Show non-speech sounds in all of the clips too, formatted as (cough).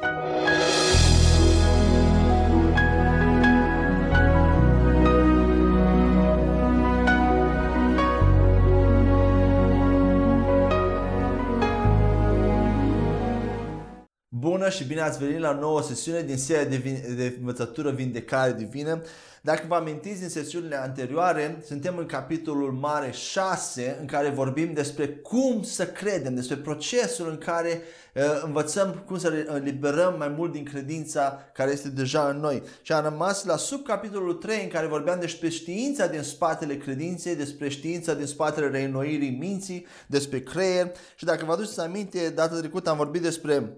Bună și bine ați venit la o nouă sesiune din seria de, vin- de învățătură vindecare divină. Dacă vă amintiți din sesiunile anterioare, suntem în capitolul mare 6 în care vorbim despre cum să credem, despre procesul în care uh, învățăm cum să eliberăm mai mult din credința care este deja în noi. Și am rămas la subcapitolul 3 în care vorbeam despre știința din spatele credinței, despre știința din spatele reînnoirii minții, despre creier. Și dacă vă aduceți aminte, data trecută am vorbit despre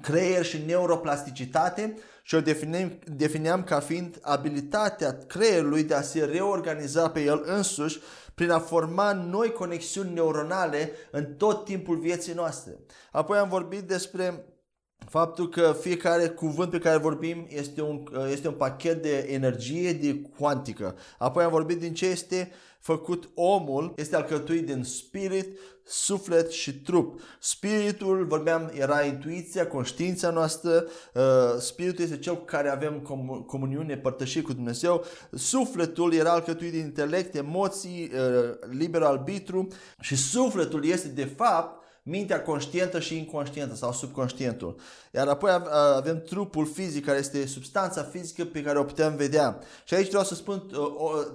creier și neuroplasticitate și o defineam, defineam ca fiind abilitatea creierului de a se reorganiza pe el însuși prin a forma noi conexiuni neuronale în tot timpul vieții noastre. Apoi am vorbit despre faptul că fiecare cuvânt pe care vorbim este un, este un pachet de energie de cuantică. Apoi am vorbit din ce este făcut omul, este alcătuit din spirit, suflet și trup. Spiritul, vorbeam, era intuiția, conștiința noastră, uh, spiritul este cel cu care avem comuniune, părtășie cu Dumnezeu, sufletul era alcătuit din intelect, emoții, uh, liber arbitru și sufletul este de fapt mintea conștientă și inconștientă sau subconștientul. Iar apoi avem trupul fizic care este substanța fizică pe care o putem vedea. Și aici vreau să spun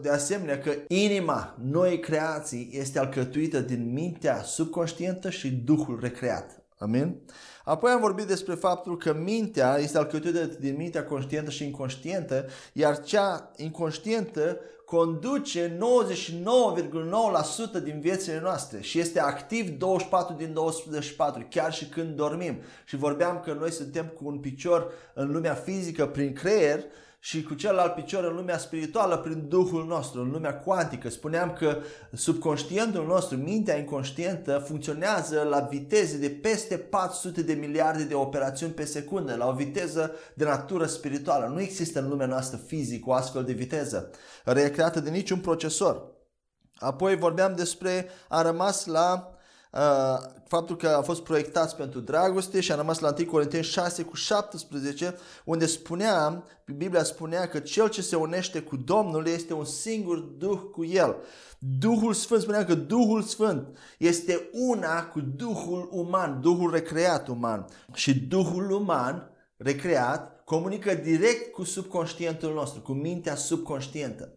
de asemenea că inima noi creații este alcătuită din mintea subconștientă și Duhul recreat. Amin? Apoi am vorbit despre faptul că mintea este alcătuită din mintea conștientă și inconștientă, iar cea inconștientă conduce 99,9% din viețile noastre și este activ 24 din 24, chiar și când dormim. Și vorbeam că noi suntem cu un picior în lumea fizică prin creier, și cu celălalt picior în lumea spirituală prin Duhul nostru, în lumea cuantică. Spuneam că subconștientul nostru, mintea inconștientă, funcționează la viteze de peste 400 de miliarde de operațiuni pe secundă, la o viteză de natură spirituală. Nu există în lumea noastră fizic o astfel de viteză, recreată de niciun procesor. Apoi vorbeam despre, a rămas la Uh, faptul că a fost proiectați pentru dragoste și a rămas la 1 Corinteni 6 cu 17 unde spunea, Biblia spunea că cel ce se unește cu Domnul este un singur Duh cu El. Duhul Sfânt spunea că Duhul Sfânt este una cu Duhul uman, Duhul recreat uman. Și Duhul uman recreat comunică direct cu subconștientul nostru, cu mintea subconștientă.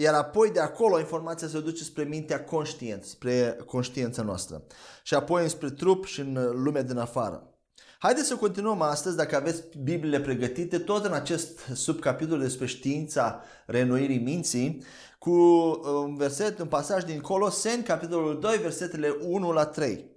Iar apoi de acolo informația se duce spre mintea conștient, spre conștiința noastră. Și apoi spre trup și în lumea din afară. Haideți să continuăm astăzi, dacă aveți Bibliile pregătite, tot în acest subcapitol despre știința renoirii minții, cu un verset, un pasaj din Coloseni, capitolul 2, versetele 1 la 3.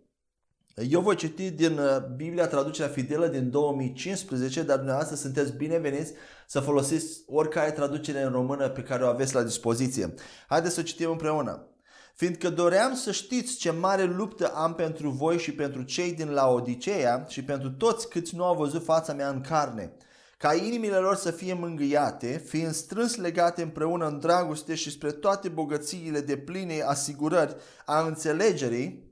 Eu voi citi din uh, Biblia traducerea fidelă din 2015, dar dumneavoastră sunteți bineveniți să folosiți oricare traducere în română pe care o aveți la dispoziție. Haideți să citim împreună. Fiindcă doream să știți ce mare luptă am pentru voi și pentru cei din Laodicea și pentru toți câți nu au văzut fața mea în carne, ca inimile lor să fie mângâiate, fiind strâns legate împreună în dragoste și spre toate bogățiile de pline asigurări a înțelegerii,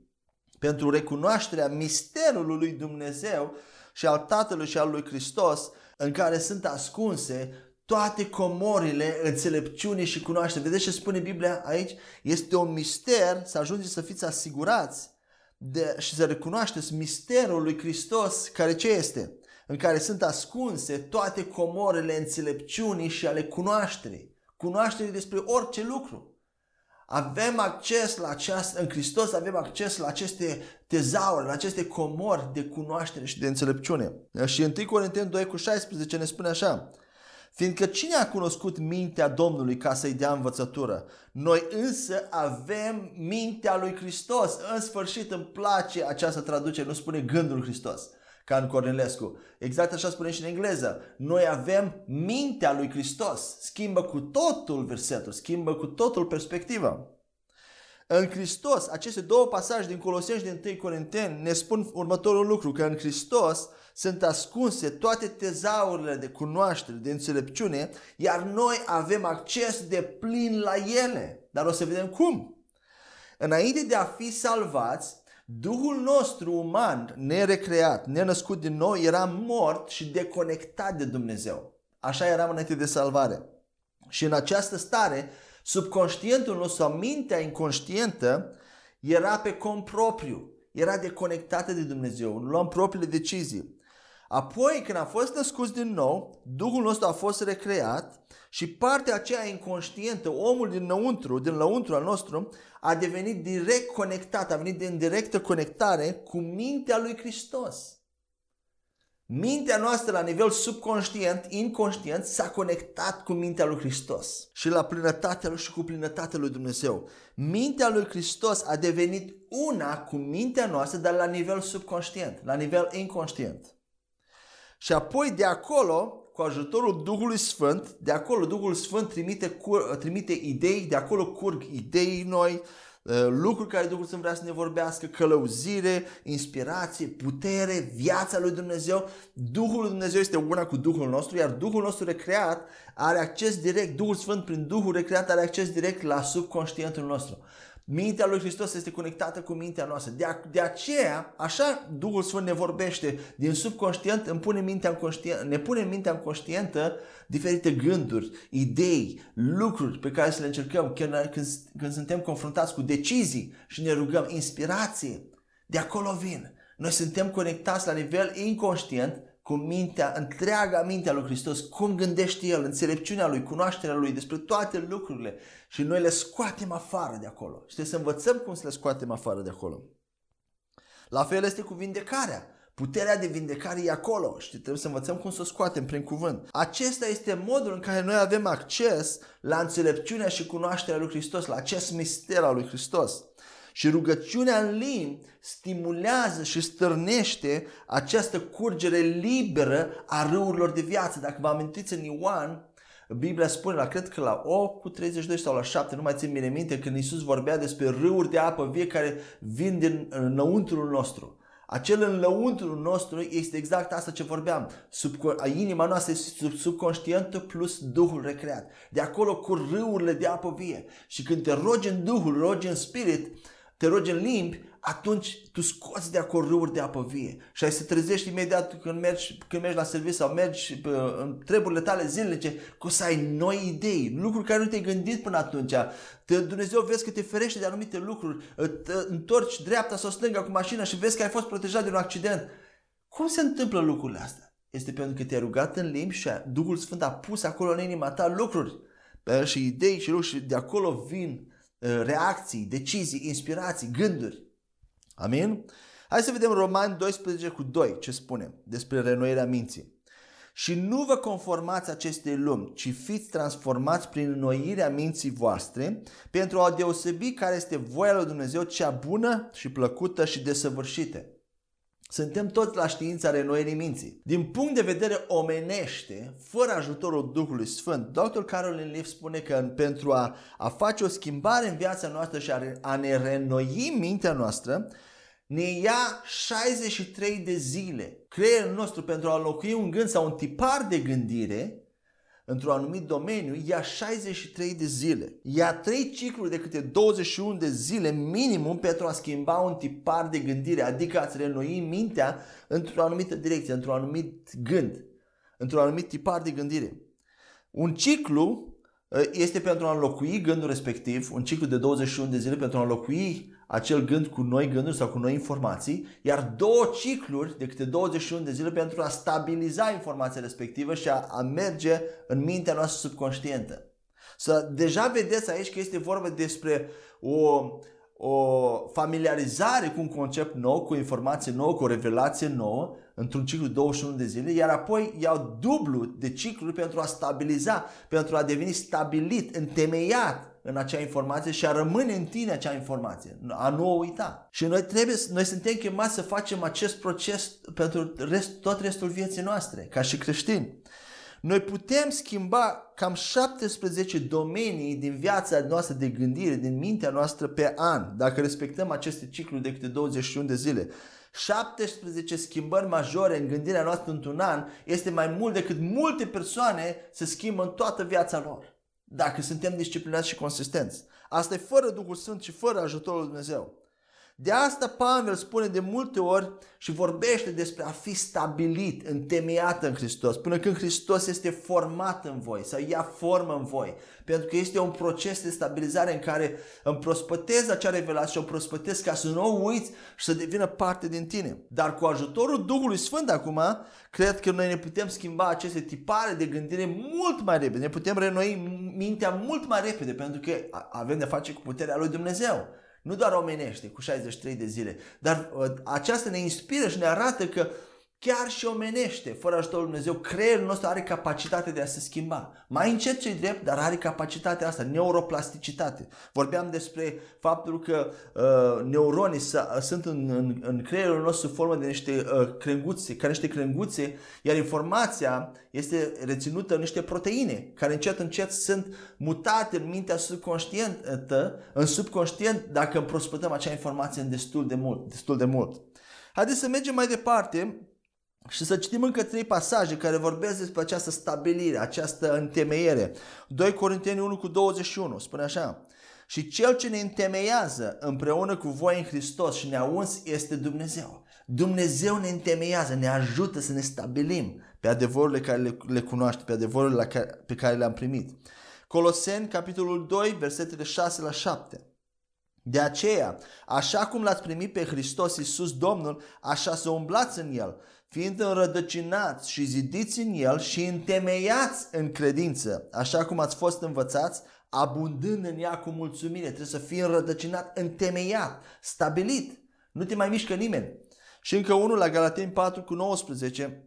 pentru recunoașterea misterului lui Dumnezeu și al Tatălui și al lui Hristos, în care sunt ascunse toate comorile înțelepciunii și cunoaștere. Vedeți ce spune Biblia aici? Este un mister să ajungeți să fiți asigurați de, și să recunoașteți misterul lui Hristos care ce este? În care sunt ascunse toate comorile înțelepciunii și ale cunoașterii. Cunoașterii despre orice lucru. Avem acces la această, în Hristos avem acces la aceste tezauri, la aceste comori de cunoaștere și de înțelepciune. Și 1 Corinteni 2 cu 16 ne spune așa, Fiindcă cine a cunoscut mintea Domnului ca să-i dea învățătură? Noi însă avem mintea lui Hristos. În sfârșit îmi place această traducere, nu spune gândul Hristos ca în Cornelescu. Exact așa spune și în engleză. Noi avem mintea lui Hristos. Schimbă cu totul versetul, schimbă cu totul perspectiva. În Hristos, aceste două pasaje din Colosenși și din 1 Corinteni ne spun următorul lucru, că în Hristos sunt ascunse toate tezaurile de cunoaștere, de înțelepciune, iar noi avem acces de plin la ele. Dar o să vedem cum. Înainte de a fi salvați, Duhul nostru uman, nerecreat, nenăscut din nou, era mort și deconectat de Dumnezeu. Așa eram înainte de salvare. Și în această stare, subconștientul nostru sau mintea inconștientă era pe cont propriu, era deconectată de Dumnezeu, luam propriile decizii. Apoi, când a fost născut din nou, Duhul nostru a fost recreat și partea aceea inconștientă, omul dinăuntru, din lăuntru al nostru, a devenit direct conectat, a venit din directă conectare cu mintea lui Hristos. Mintea noastră la nivel subconștient, inconștient, s-a conectat cu mintea lui Hristos și la plinătatea lui și cu plinătatea lui Dumnezeu. Mintea lui Hristos a devenit una cu mintea noastră, dar la nivel subconștient, la nivel inconștient. Și apoi de acolo, cu ajutorul Duhului Sfânt, de acolo Duhul Sfânt trimite, trimite idei, de acolo curg idei noi, Uh, lucruri care Duhul Sfânt vrea să ne vorbească, călăuzire, inspirație, putere, viața lui Dumnezeu. Duhul lui Dumnezeu este una cu Duhul nostru, iar Duhul nostru recreat are acces direct, Duhul Sfânt prin Duhul recreat are acces direct la subconștientul nostru. Mintea lui Hristos este conectată cu mintea noastră. De, a, de aceea, așa Duhul Sfânt ne vorbește din subconștient, îmi pune mintea conștient, ne pune în mintea conștientă diferite gânduri, idei, lucruri pe care să le încercăm când, când, când suntem confruntați cu decizii și ne rugăm inspirație. De acolo vin. Noi suntem conectați la nivel inconștient cu mintea, întreaga mintea lui Hristos, cum gândește El, înțelepciunea Lui, cunoașterea Lui despre toate lucrurile și noi le scoatem afară de acolo. Și trebuie să învățăm cum să le scoatem afară de acolo. La fel este cu vindecarea. Puterea de vindecare e acolo și trebuie să învățăm cum să o scoatem prin cuvânt. Acesta este modul în care noi avem acces la înțelepciunea și cunoașterea lui Hristos, la acest mister al lui Hristos. Și rugăciunea în limbi stimulează și stârnește această curgere liberă a râurilor de viață. Dacă vă amintiți în Ioan, Biblia spune, la cred că la 8 cu 32 sau la 7, nu mai țin bine minte, când Iisus vorbea despre râuri de apă vie care vin din înăuntrul nostru. Acel înăuntru nostru este exact asta ce vorbeam. Sub, inima noastră este sub, subconștientă plus Duhul recreat. De acolo cu râurile de apă vie. Și când te rogi în Duhul, rogi în Spirit, te rogi în limbi, atunci tu scoți de acolo râuri de apă vie și ai să trezești imediat când mergi, când mergi la serviciu sau mergi în treburile tale zilnice cu să ai noi idei, lucruri care nu te-ai gândit până atunci. Te, Dumnezeu vezi că te ferește de anumite lucruri, te întorci dreapta sau stânga cu mașina și vezi că ai fost protejat de un accident. Cum se întâmplă lucrurile astea? Este pentru că te-ai rugat în limbi și Duhul Sfânt a pus acolo în inima ta lucruri și idei și lucruri și de acolo vin uh, reacții, decizii, inspirații, gânduri. Amin? Hai să vedem Romani 12 cu 2 ce spune despre renoirea minții. Și nu vă conformați acestei lumi, ci fiți transformați prin înnoirea minții voastre pentru a deosebi care este voia lui Dumnezeu, cea bună și plăcută și desăvârșită. Suntem toți la știința renoirii minții. Din punct de vedere omenește, fără ajutorul Duhului Sfânt, Dr. Carolyn Leaf spune că pentru a, a face o schimbare în viața noastră și a, a ne renoi mintea noastră, ne ia 63 de zile creierul nostru pentru a înlocui un gând sau un tipar de gândire într-un anumit domeniu, ia 63 de zile. Ia 3 cicluri de câte 21 de zile minimum pentru a schimba un tipar de gândire, adică a-ți renoi mintea într-o anumită direcție, într-un anumit gând, într-un anumit tipar de gândire. Un ciclu ă, este pentru a înlocui gândul respectiv, un ciclu de 21 de zile pentru a înlocui acel gând cu noi gânduri sau cu noi informații, iar două cicluri de câte 21 de zile pentru a stabiliza informația respectivă și a, a merge în mintea noastră subconștientă. Să deja vedeți aici că este vorba despre o, o familiarizare cu un concept nou, cu o informație nouă, cu o revelație nouă, într-un ciclu de 21 de zile, iar apoi iau dublu de cicluri pentru a stabiliza, pentru a deveni stabilit, întemeiat în acea informație și a rămâne în tine acea informație, a nu o uita. Și noi trebuie, noi suntem chemați să facem acest proces pentru rest, tot restul vieții noastre, ca și creștini. Noi putem schimba cam 17 domenii din viața noastră de gândire, din mintea noastră pe an, dacă respectăm aceste cicluri de câte 21 de zile. 17 schimbări majore în gândirea noastră într-un an este mai mult decât multe persoane să schimbă în toată viața lor dacă suntem disciplinați și consistenți. Asta e fără Duhul Sfânt și fără ajutorul lui Dumnezeu. De asta Pavel spune de multe ori și vorbește despre a fi stabilit, întemeiat în Hristos, până când Hristos este format în voi sau ia formă în voi. Pentru că este un proces de stabilizare în care împrospătez acea revelație și o împrospătez ca să nu o uiți și să devină parte din tine. Dar cu ajutorul Duhului Sfânt acum, cred că noi ne putem schimba aceste tipare de gândire mult mai repede. Ne putem renoi mintea mult mai repede pentru că avem de face cu puterea lui Dumnezeu. Nu doar omenește cu 63 de zile, dar uh, aceasta ne inspiră și ne arată că chiar și omenește, fără ajutorul Dumnezeu, creierul nostru are capacitatea de a se schimba. Mai încet ce drept, dar are capacitatea asta, neuroplasticitate. Vorbeam despre faptul că uh, neuronii sunt în, în, în creierul nostru sub formă de niște uh, crenguțe, ca niște crenguțe, iar informația este reținută în niște proteine, care încet încet sunt mutate în mintea subconștientă, în subconștient, dacă împrospătăm acea informație în destul de mult. Destul de mult. Haideți să mergem mai departe și să citim încă trei pasaje care vorbesc despre această stabilire, această întemeiere. 2 Corinteni 1 cu 21 spune așa. Și cel ce ne întemeiază împreună cu voi în Hristos și ne-a uns este Dumnezeu. Dumnezeu ne întemeiază, ne ajută să ne stabilim pe adevărurile care le, le cunoaște, pe adevărurile care, pe care le-am primit. Coloseni, capitolul 2, versetele 6 la 7. De aceea, așa cum l-ați primit pe Hristos Iisus Domnul, așa să umblați în El, fiind înrădăcinați și zidiți în El și întemeiați în credință, așa cum ați fost învățați, abundând în ea cu mulțumire. Trebuie să fii înrădăcinat, întemeiat, stabilit. Nu te mai mișcă nimeni. Și încă unul la Galateni 4 cu 19.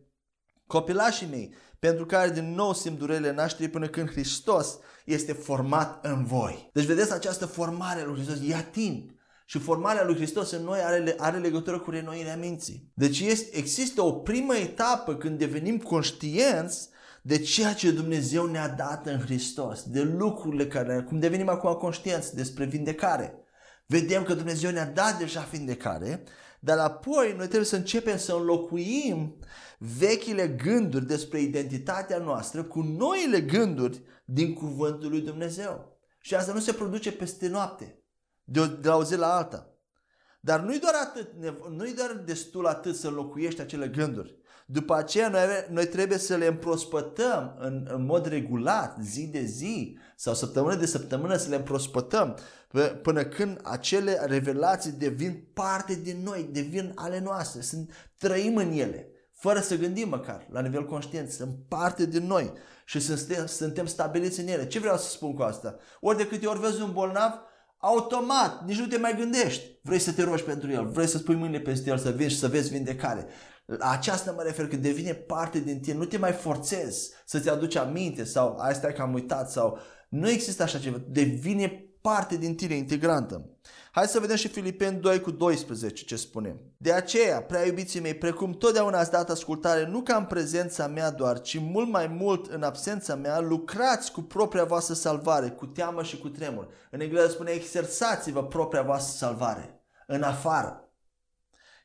Copilașii mei, pentru care din nou simt durerile nașterii până când Hristos este format în voi. Deci vedeți această formare lui Hristos, ia timp. Și formarea lui Hristos în noi are, are legătură cu renoirea minții. Deci este, există o primă etapă când devenim conștienți de ceea ce Dumnezeu ne-a dat în Hristos, de lucrurile care, cum devenim acum conștienți despre vindecare. Vedem că Dumnezeu ne-a dat deja vindecare, dar apoi noi trebuie să începem să înlocuim vechile gânduri despre identitatea noastră cu noile gânduri din cuvântul lui Dumnezeu. Și asta nu se produce peste noapte de, o, de la o zi la alta. Dar nu-i doar atât, nu-i doar destul atât să înlocuiești acele gânduri. După aceea noi, noi trebuie să le împrospătăm în, în mod regulat, zi de zi sau săptămână de săptămână să le împrospătăm până când acele revelații devin parte din noi, devin ale noastre, sunt, trăim în ele, fără să gândim măcar, la nivel conștient, sunt parte din noi și suntem, suntem stabiliți în ele. Ce vreau să spun cu asta? Ori de câte ori vezi un bolnav, automat, nici nu te mai gândești. Vrei să te rogi pentru el, vrei să spui mâine peste el, să vezi și să vezi vindecare. La aceasta mă refer că devine parte din tine, nu te mai forțezi să-ți aduci aminte sau ai stai că am uitat sau nu există așa ceva, devine parte din tine integrantă. Hai să vedem și Filipeni 2 cu 12 ce spune. De aceea, prea iubiții mei, precum totdeauna ați dat ascultare, nu ca în prezența mea doar, ci mult mai mult în absența mea, lucrați cu propria voastră salvare, cu teamă și cu tremur. În engleză spune, exersați-vă propria voastră salvare, în afară.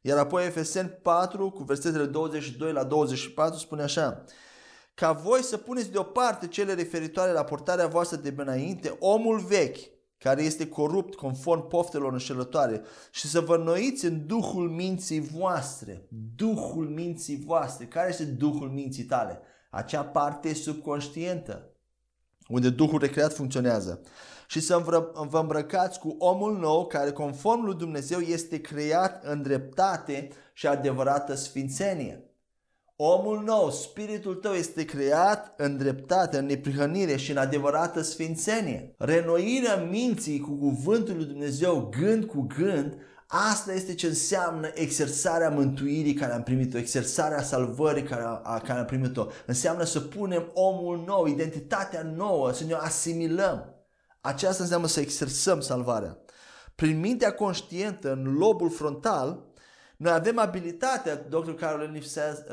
Iar apoi Efeseni 4 cu versetele 22 la 24 spune așa, ca voi să puneți deoparte cele referitoare la portarea voastră de înainte, omul vechi, care este corupt conform poftelor înșelătoare și să vă noiți în Duhul minții voastre. Duhul minții voastre. Care este Duhul minții tale? Acea parte subconștientă unde Duhul recreat funcționează. Și să vă îmbrăcați cu omul nou care conform lui Dumnezeu este creat în dreptate și adevărată sfințenie. Omul nou, spiritul tău este creat în dreptate, în neprihănire și în adevărată sfințenie. Renoirea minții cu cuvântul lui Dumnezeu, gând cu gând, Asta este ce înseamnă exersarea mântuirii care am primit-o, exersarea salvării care, a, care am primit-o. Înseamnă să punem omul nou, identitatea nouă, să ne asimilăm. Aceasta înseamnă să exersăm salvarea. Prin mintea conștientă în lobul frontal, noi avem abilitatea, dr. Carolyn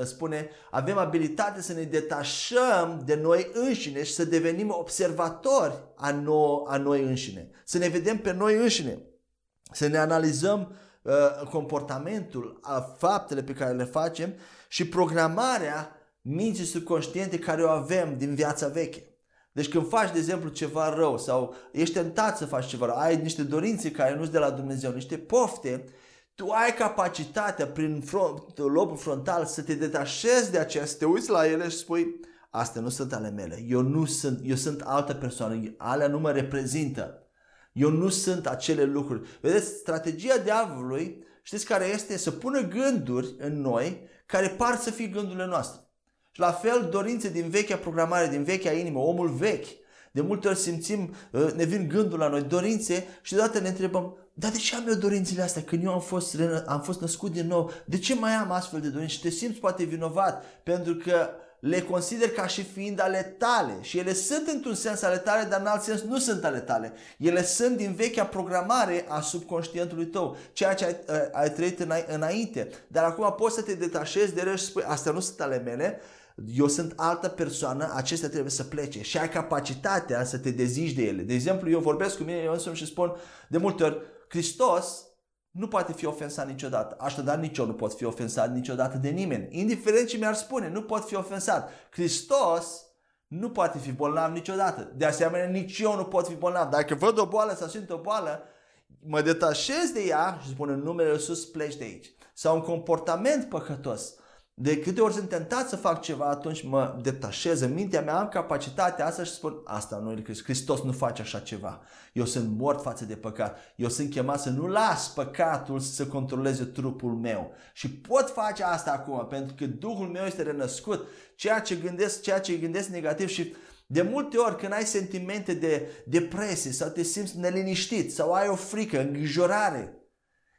spune, avem abilitatea să ne detașăm de noi înșine și să devenim observatori a, nou, a noi înșine. Să ne vedem pe noi înșine. Să ne analizăm uh, comportamentul, faptele pe care le facem și programarea minții subconștiente care o avem din viața veche. Deci când faci, de exemplu, ceva rău sau ești tentat să faci ceva rău, ai niște dorințe care nu sunt de la Dumnezeu, niște pofte, tu ai capacitatea prin front, lobul frontal să te detașezi de aceea, să te uiți la ele și spui, astea nu sunt ale mele, eu nu sunt, eu sunt altă persoană, alea nu mă reprezintă. Eu nu sunt acele lucruri. Vedeți, strategia diavolului, știți care este? Să pună gânduri în noi care par să fie gândurile noastre. Și la fel, dorințe din vechea programare, din vechea inimă, omul vechi. De multe ori simțim, uh, ne vin gândul la noi, dorințe și deodată ne întrebăm, dar de ce am eu dorințele astea când eu am fost, am fost născut din nou? De ce mai am astfel de dorințe? Și te simți poate vinovat pentru că le consider ca și fiind ale tale și ele sunt într-un sens ale tale, dar în alt sens nu sunt ale tale. Ele sunt din vechea programare a subconștientului tău, ceea ce ai, uh, ai trăit înainte. Dar acum poți să te detașezi de ele și spui, astea nu sunt ale mele, eu sunt altă persoană, acestea trebuie să plece și ai capacitatea să te dezici de ele. De exemplu, eu vorbesc cu mine eu însumi și spun de multe ori, Hristos nu poate fi ofensat niciodată. Așadar, nici eu nu pot fi ofensat niciodată de nimeni. Indiferent ce mi-ar spune, nu pot fi ofensat. Hristos nu poate fi bolnav niciodată. De asemenea, nici eu nu pot fi bolnav. Dacă văd o boală sau simt o boală, mă detașez de ea și spun în numele Sus pleci de aici. Sau un comportament păcătos de câte ori sunt tentat să fac ceva, atunci mă detașez în mintea mea, am capacitatea asta și spun, asta nu e Hristos nu face așa ceva. Eu sunt mort față de păcat. Eu sunt chemat să nu las păcatul să controleze trupul meu. Și pot face asta acum, pentru că Duhul meu este renăscut. Ceea ce gândesc, ceea ce gândesc negativ și de multe ori când ai sentimente de depresie sau te simți neliniștit sau ai o frică, îngrijorare,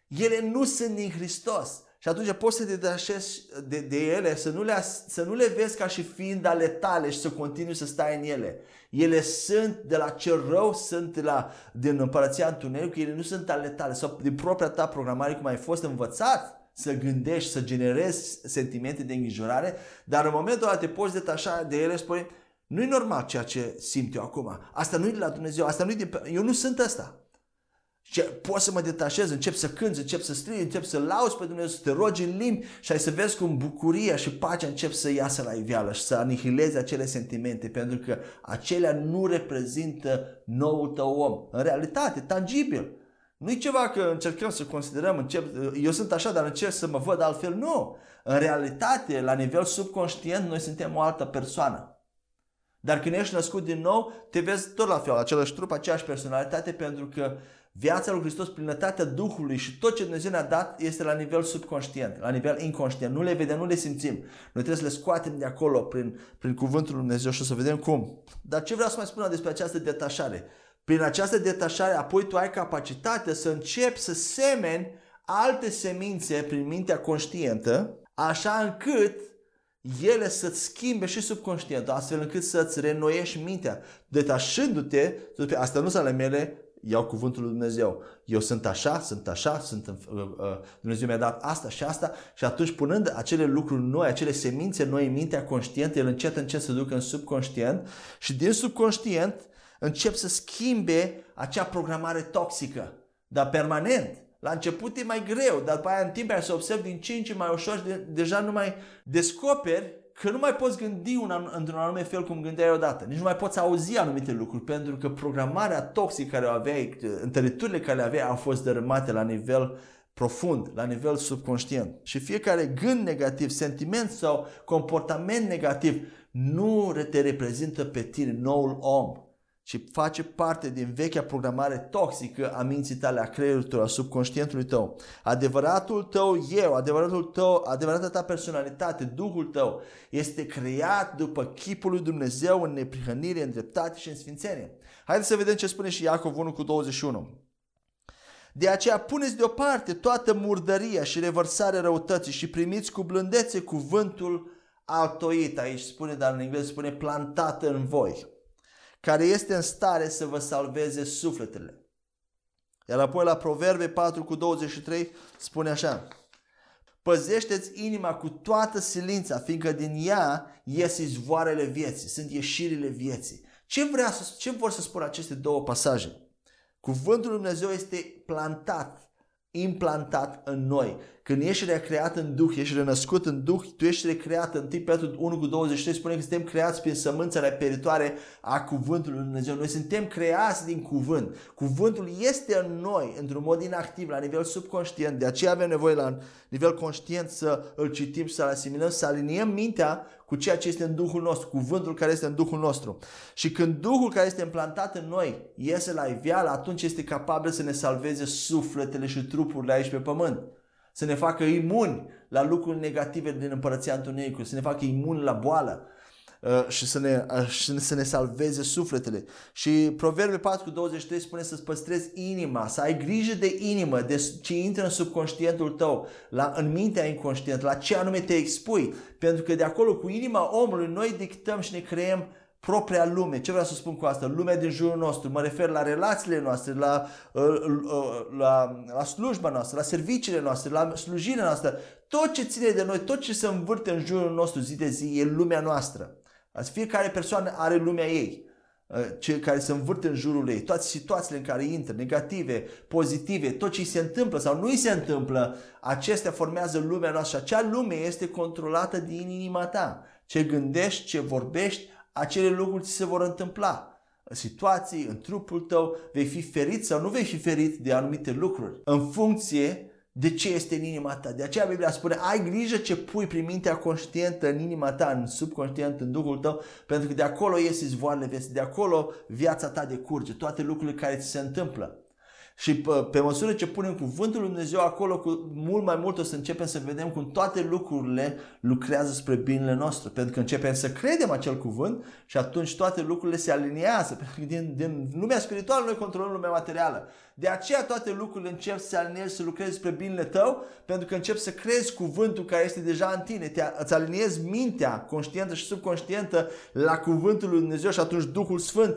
ele nu sunt din Hristos. Și atunci poți să te detașezi de, de ele, să nu, le, să nu le vezi ca și fiind ale tale și să continui să stai în ele. Ele sunt de la cel rău, sunt de la, din împărăția întunericului, ele nu sunt ale tale sau din propria ta programare cum ai fost învățat să gândești, să generezi sentimente de îngrijorare, dar în momentul ăla te poți detașa de ele și spui, nu e normal ceea ce simt eu acum. Asta nu e de la Dumnezeu, asta nu e de... Eu nu sunt ăsta. Ce, pot să mă detașez, încep să cânt, încep să strig, încep să lauzi pe Dumnezeu, să te rogi în limbi și ai să vezi cum bucuria și pacea încep să iasă la iveală și să anihileze acele sentimente, pentru că acelea nu reprezintă noul tău om. În realitate, tangibil. Nu e ceva că încercăm să considerăm, încep, eu sunt așa, dar încerc să mă văd altfel. Nu. În realitate, la nivel subconștient, noi suntem o altă persoană. Dar când ești născut din nou, te vezi tot la fel, același trup, aceeași personalitate, pentru că Viața lui Hristos, plinătatea Duhului și tot ce Dumnezeu ne-a dat este la nivel subconștient, la nivel inconștient. Nu le vedem, nu le simțim. Noi trebuie să le scoatem de acolo prin, prin cuvântul lui Dumnezeu și o să vedem cum. Dar ce vreau să mai spun despre această detașare? Prin această detașare, apoi tu ai capacitatea să începi să semeni alte semințe prin mintea conștientă, așa încât ele să-ți schimbe și subconștientul, astfel încât să-ți renoiești mintea, detașându-te, asta nu sunt ale mele, iau cuvântul lui Dumnezeu. Eu sunt așa, sunt așa, sunt, uh, uh, Dumnezeu mi-a dat asta și asta și atunci punând acele lucruri noi, acele semințe noi în mintea conștientă, el încet încet să ducă în subconștient și din subconștient încep să schimbe acea programare toxică, dar permanent. La început e mai greu, dar după aia în timp ai să observi din ce în ce mai ușor de, deja nu mai descoperi că nu mai poți gândi un, într-un anume fel cum gândeai odată. Nici nu mai poți auzi anumite lucruri pentru că programarea toxică care o aveai, întăriturile care le aveai au fost dărâmate la nivel profund, la nivel subconștient. Și fiecare gând negativ, sentiment sau comportament negativ nu te reprezintă pe tine, noul om ci face parte din vechea programare toxică a minții tale, a creierului tău, a subconștientului tău. Adevăratul tău eu, adevăratul tău, adevărata ta personalitate, Duhul tău este creat după chipul lui Dumnezeu în neprihănire, în dreptate și în sfințenie. Haideți să vedem ce spune și Iacov 1 cu 21. De aceea puneți deoparte toată murdăria și revărsarea răutății și primiți cu blândețe cuvântul altoit. Aici spune, dar în engleză spune plantat în voi care este în stare să vă salveze sufletele. Iar apoi la Proverbe 4 cu 23 spune așa. Păzește-ți inima cu toată silința, fiindcă din ea ies izvoarele vieții, sunt ieșirile vieții. Ce, vrea să, ce vor să spun aceste două pasaje? Cuvântul Lui Dumnezeu este plantat implantat în noi. Când ești recreat în Duh, ești renăscut în Duh, tu ești recreat în 1 Petru 1 cu 23, spune că suntem creați prin sămânța reperitoare a Cuvântului Lui Dumnezeu. Noi suntem creați din Cuvânt. Cuvântul este în noi, într-un mod inactiv, la nivel subconștient. De aceea avem nevoie la nivel conștient să îl citim, să-l asimilăm, să aliniem mintea cu ceea ce este în Duhul nostru, cuvântul care este în Duhul nostru. Și când Duhul care este implantat în noi iese la iveală, atunci este capabil să ne salveze sufletele și trupurile aici pe pământ să ne facă imuni la lucruri negative din împărăția întunericului, să ne facă imuni la boală uh, și să ne, uh, și să ne salveze sufletele. Și Proverbe 4 cu 23 spune să-ți păstrezi inima, să ai grijă de inimă, de ce intră în subconștientul tău, la, în mintea inconștient, la ce anume te expui. Pentru că de acolo cu inima omului noi dictăm și ne creăm propria lume. Ce vreau să spun cu asta? Lumea din jurul nostru. Mă refer la relațiile noastre, la, uh, uh, la, la slujba noastră, la serviciile noastre, la slujirea noastră. Tot ce ține de noi, tot ce se învârte în jurul nostru zi de zi e lumea noastră. Fiecare persoană are lumea ei uh, ce care se învârte în jurul ei, toate situațiile în care intră, negative, pozitive, tot ce îi se întâmplă sau nu îi se întâmplă, acestea formează lumea noastră și acea lume este controlată din inima ta. Ce gândești, ce vorbești, acele lucruri ți se vor întâmpla. În situații, în trupul tău, vei fi ferit sau nu vei fi ferit de anumite lucruri. În funcție de ce este în inima ta. De aceea Biblia spune, ai grijă ce pui prin mintea conștientă în inima ta, în subconștient, în Duhul tău, pentru că de acolo ies izvoarele vieții, de acolo viața ta decurge, toate lucrurile care ți se întâmplă. Și pe, pe măsură ce punem cuvântul lui Dumnezeu acolo, cu mult mai mult o să începem să vedem cum toate lucrurile lucrează spre binele nostru. Pentru că începem să credem acel cuvânt și atunci toate lucrurile se aliniază. (laughs) Pentru că din, din lumea spirituală noi controlăm lumea materială. De aceea toate lucrurile încep să se alinieze, să lucreze spre binele tău, pentru că încep să crezi cuvântul care este deja în tine. Te, îți aliniezi mintea conștientă și subconștientă la cuvântul lui Dumnezeu și atunci Duhul Sfânt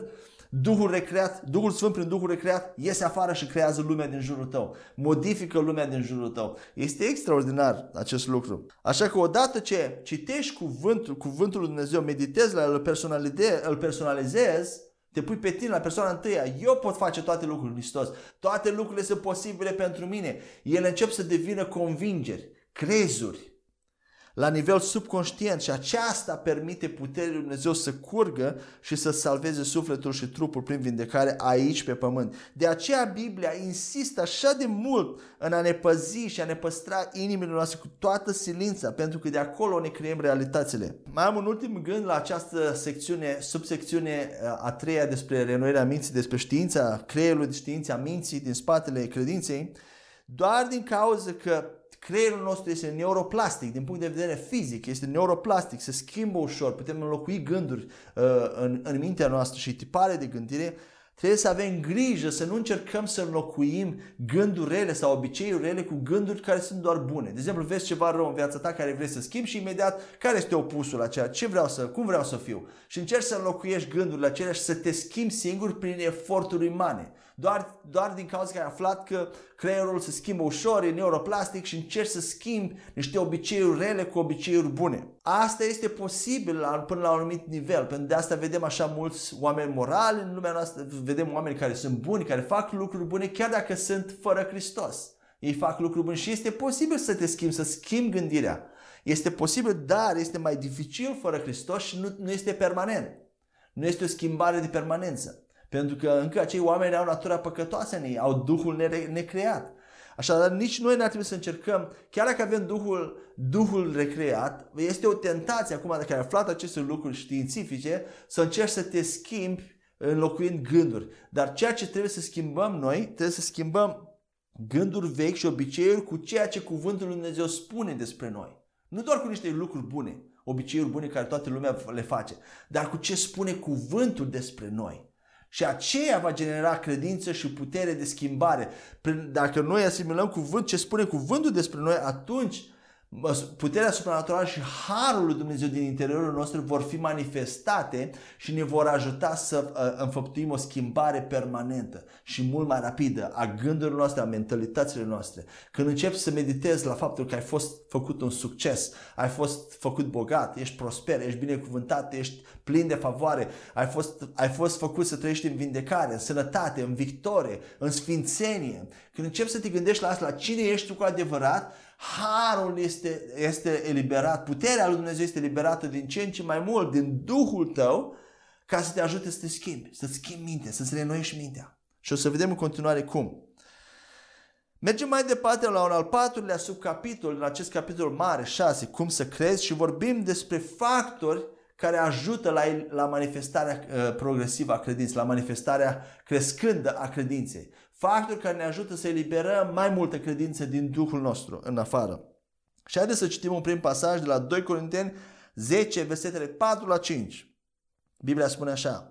Duhul recreat, Duhul Sfânt prin Duhul recreat iese afară și creează lumea din jurul tău. Modifică lumea din jurul tău. Este extraordinar acest lucru. Așa că odată ce citești cuvântul, cuvântul lui Dumnezeu, meditezi la el, îl, personalizezi, îl personalizezi, te pui pe tine la persoana întâia. Eu pot face toate lucrurile, Hristos. Toate lucrurile sunt posibile pentru mine. Ele încep să devină convingeri, crezuri la nivel subconștient și aceasta permite puterii lui Dumnezeu să curgă și să salveze sufletul și trupul prin vindecare aici pe pământ. De aceea Biblia insistă așa de mult în a ne păzi și a ne păstra inimile noastre cu toată silința, pentru că de acolo ne creăm realitățile. Mai am un ultim gând la această secțiune, subsecțiune uh, a treia despre renoirea minții, despre știința creierului, știința minții din spatele credinței, doar din cauza că creierul nostru este neuroplastic, din punct de vedere fizic, este neuroplastic, se schimbă ușor, putem înlocui gânduri uh, în, în mintea noastră și tipare de gândire, trebuie să avem grijă să nu încercăm să înlocuim gânduri rele sau obiceiuri rele cu gânduri care sunt doar bune. De exemplu, vezi ceva rău în viața ta care vrei să schimbi și imediat care este opusul la ceea ce vreau să, cum vreau să fiu. Și încerci să înlocuiești gândurile acelea și să te schimbi singur prin eforturi umane doar, doar din cauza că ai aflat că creierul se schimbă ușor, e neuroplastic și încerci să schimbi niște obiceiuri rele cu obiceiuri bune. Asta este posibil la, până la un anumit nivel, pentru de asta vedem așa mulți oameni morali în lumea noastră, vedem oameni care sunt buni, care fac lucruri bune, chiar dacă sunt fără Hristos. Ei fac lucruri bune și este posibil să te schimbi, să schimbi gândirea. Este posibil, dar este mai dificil fără Hristos și nu, nu este permanent. Nu este o schimbare de permanență. Pentru că încă acei oameni au natura păcătoasă în ei, au Duhul necreat. Așadar, nici noi n-ar trebui să încercăm, chiar dacă avem Duhul, Duhul recreat, este o tentație acum, dacă ai aflat aceste lucruri științifice, să încerci să te schimbi înlocuind gânduri. Dar ceea ce trebuie să schimbăm noi, trebuie să schimbăm gânduri vechi și obiceiuri cu ceea ce Cuvântul Lui Dumnezeu spune despre noi. Nu doar cu niște lucruri bune, obiceiuri bune care toată lumea le face, dar cu ce spune Cuvântul despre noi. Și aceea va genera credință și putere de schimbare. Dacă noi asimilăm cuvânt, ce spune cuvântul despre noi, atunci puterea supranaturală și harul lui Dumnezeu din interiorul nostru vor fi manifestate și ne vor ajuta să uh, înfăptuim o schimbare permanentă și mult mai rapidă a gândurilor noastre, a mentalităților noastre. Când începi să meditezi la faptul că ai fost făcut un succes, ai fost făcut bogat, ești prosper, ești binecuvântat, ești plin de favoare, ai fost, ai fost făcut să trăiești în vindecare, în sănătate, în victorie, în sfințenie. Când începi să te gândești la asta, la cine ești tu cu adevărat, harul este, este eliberat, puterea lui Dumnezeu este eliberată din ce în ce mai mult, din Duhul tău, ca să te ajute să te schimbi, să-ți schimbi mintea, să-ți renoiești mintea. Și o să vedem în continuare cum. Mergem mai departe la un al patrulea subcapitol, în acest capitol mare, 6, cum să crezi și vorbim despre factori care ajută la, la manifestarea uh, progresivă a credinței, la manifestarea crescândă a credinței factori care ne ajută să eliberăm mai multă credință din Duhul nostru în afară. Și haideți să citim un prim pasaj de la 2 Corinteni 10, versetele 4 la 5. Biblia spune așa,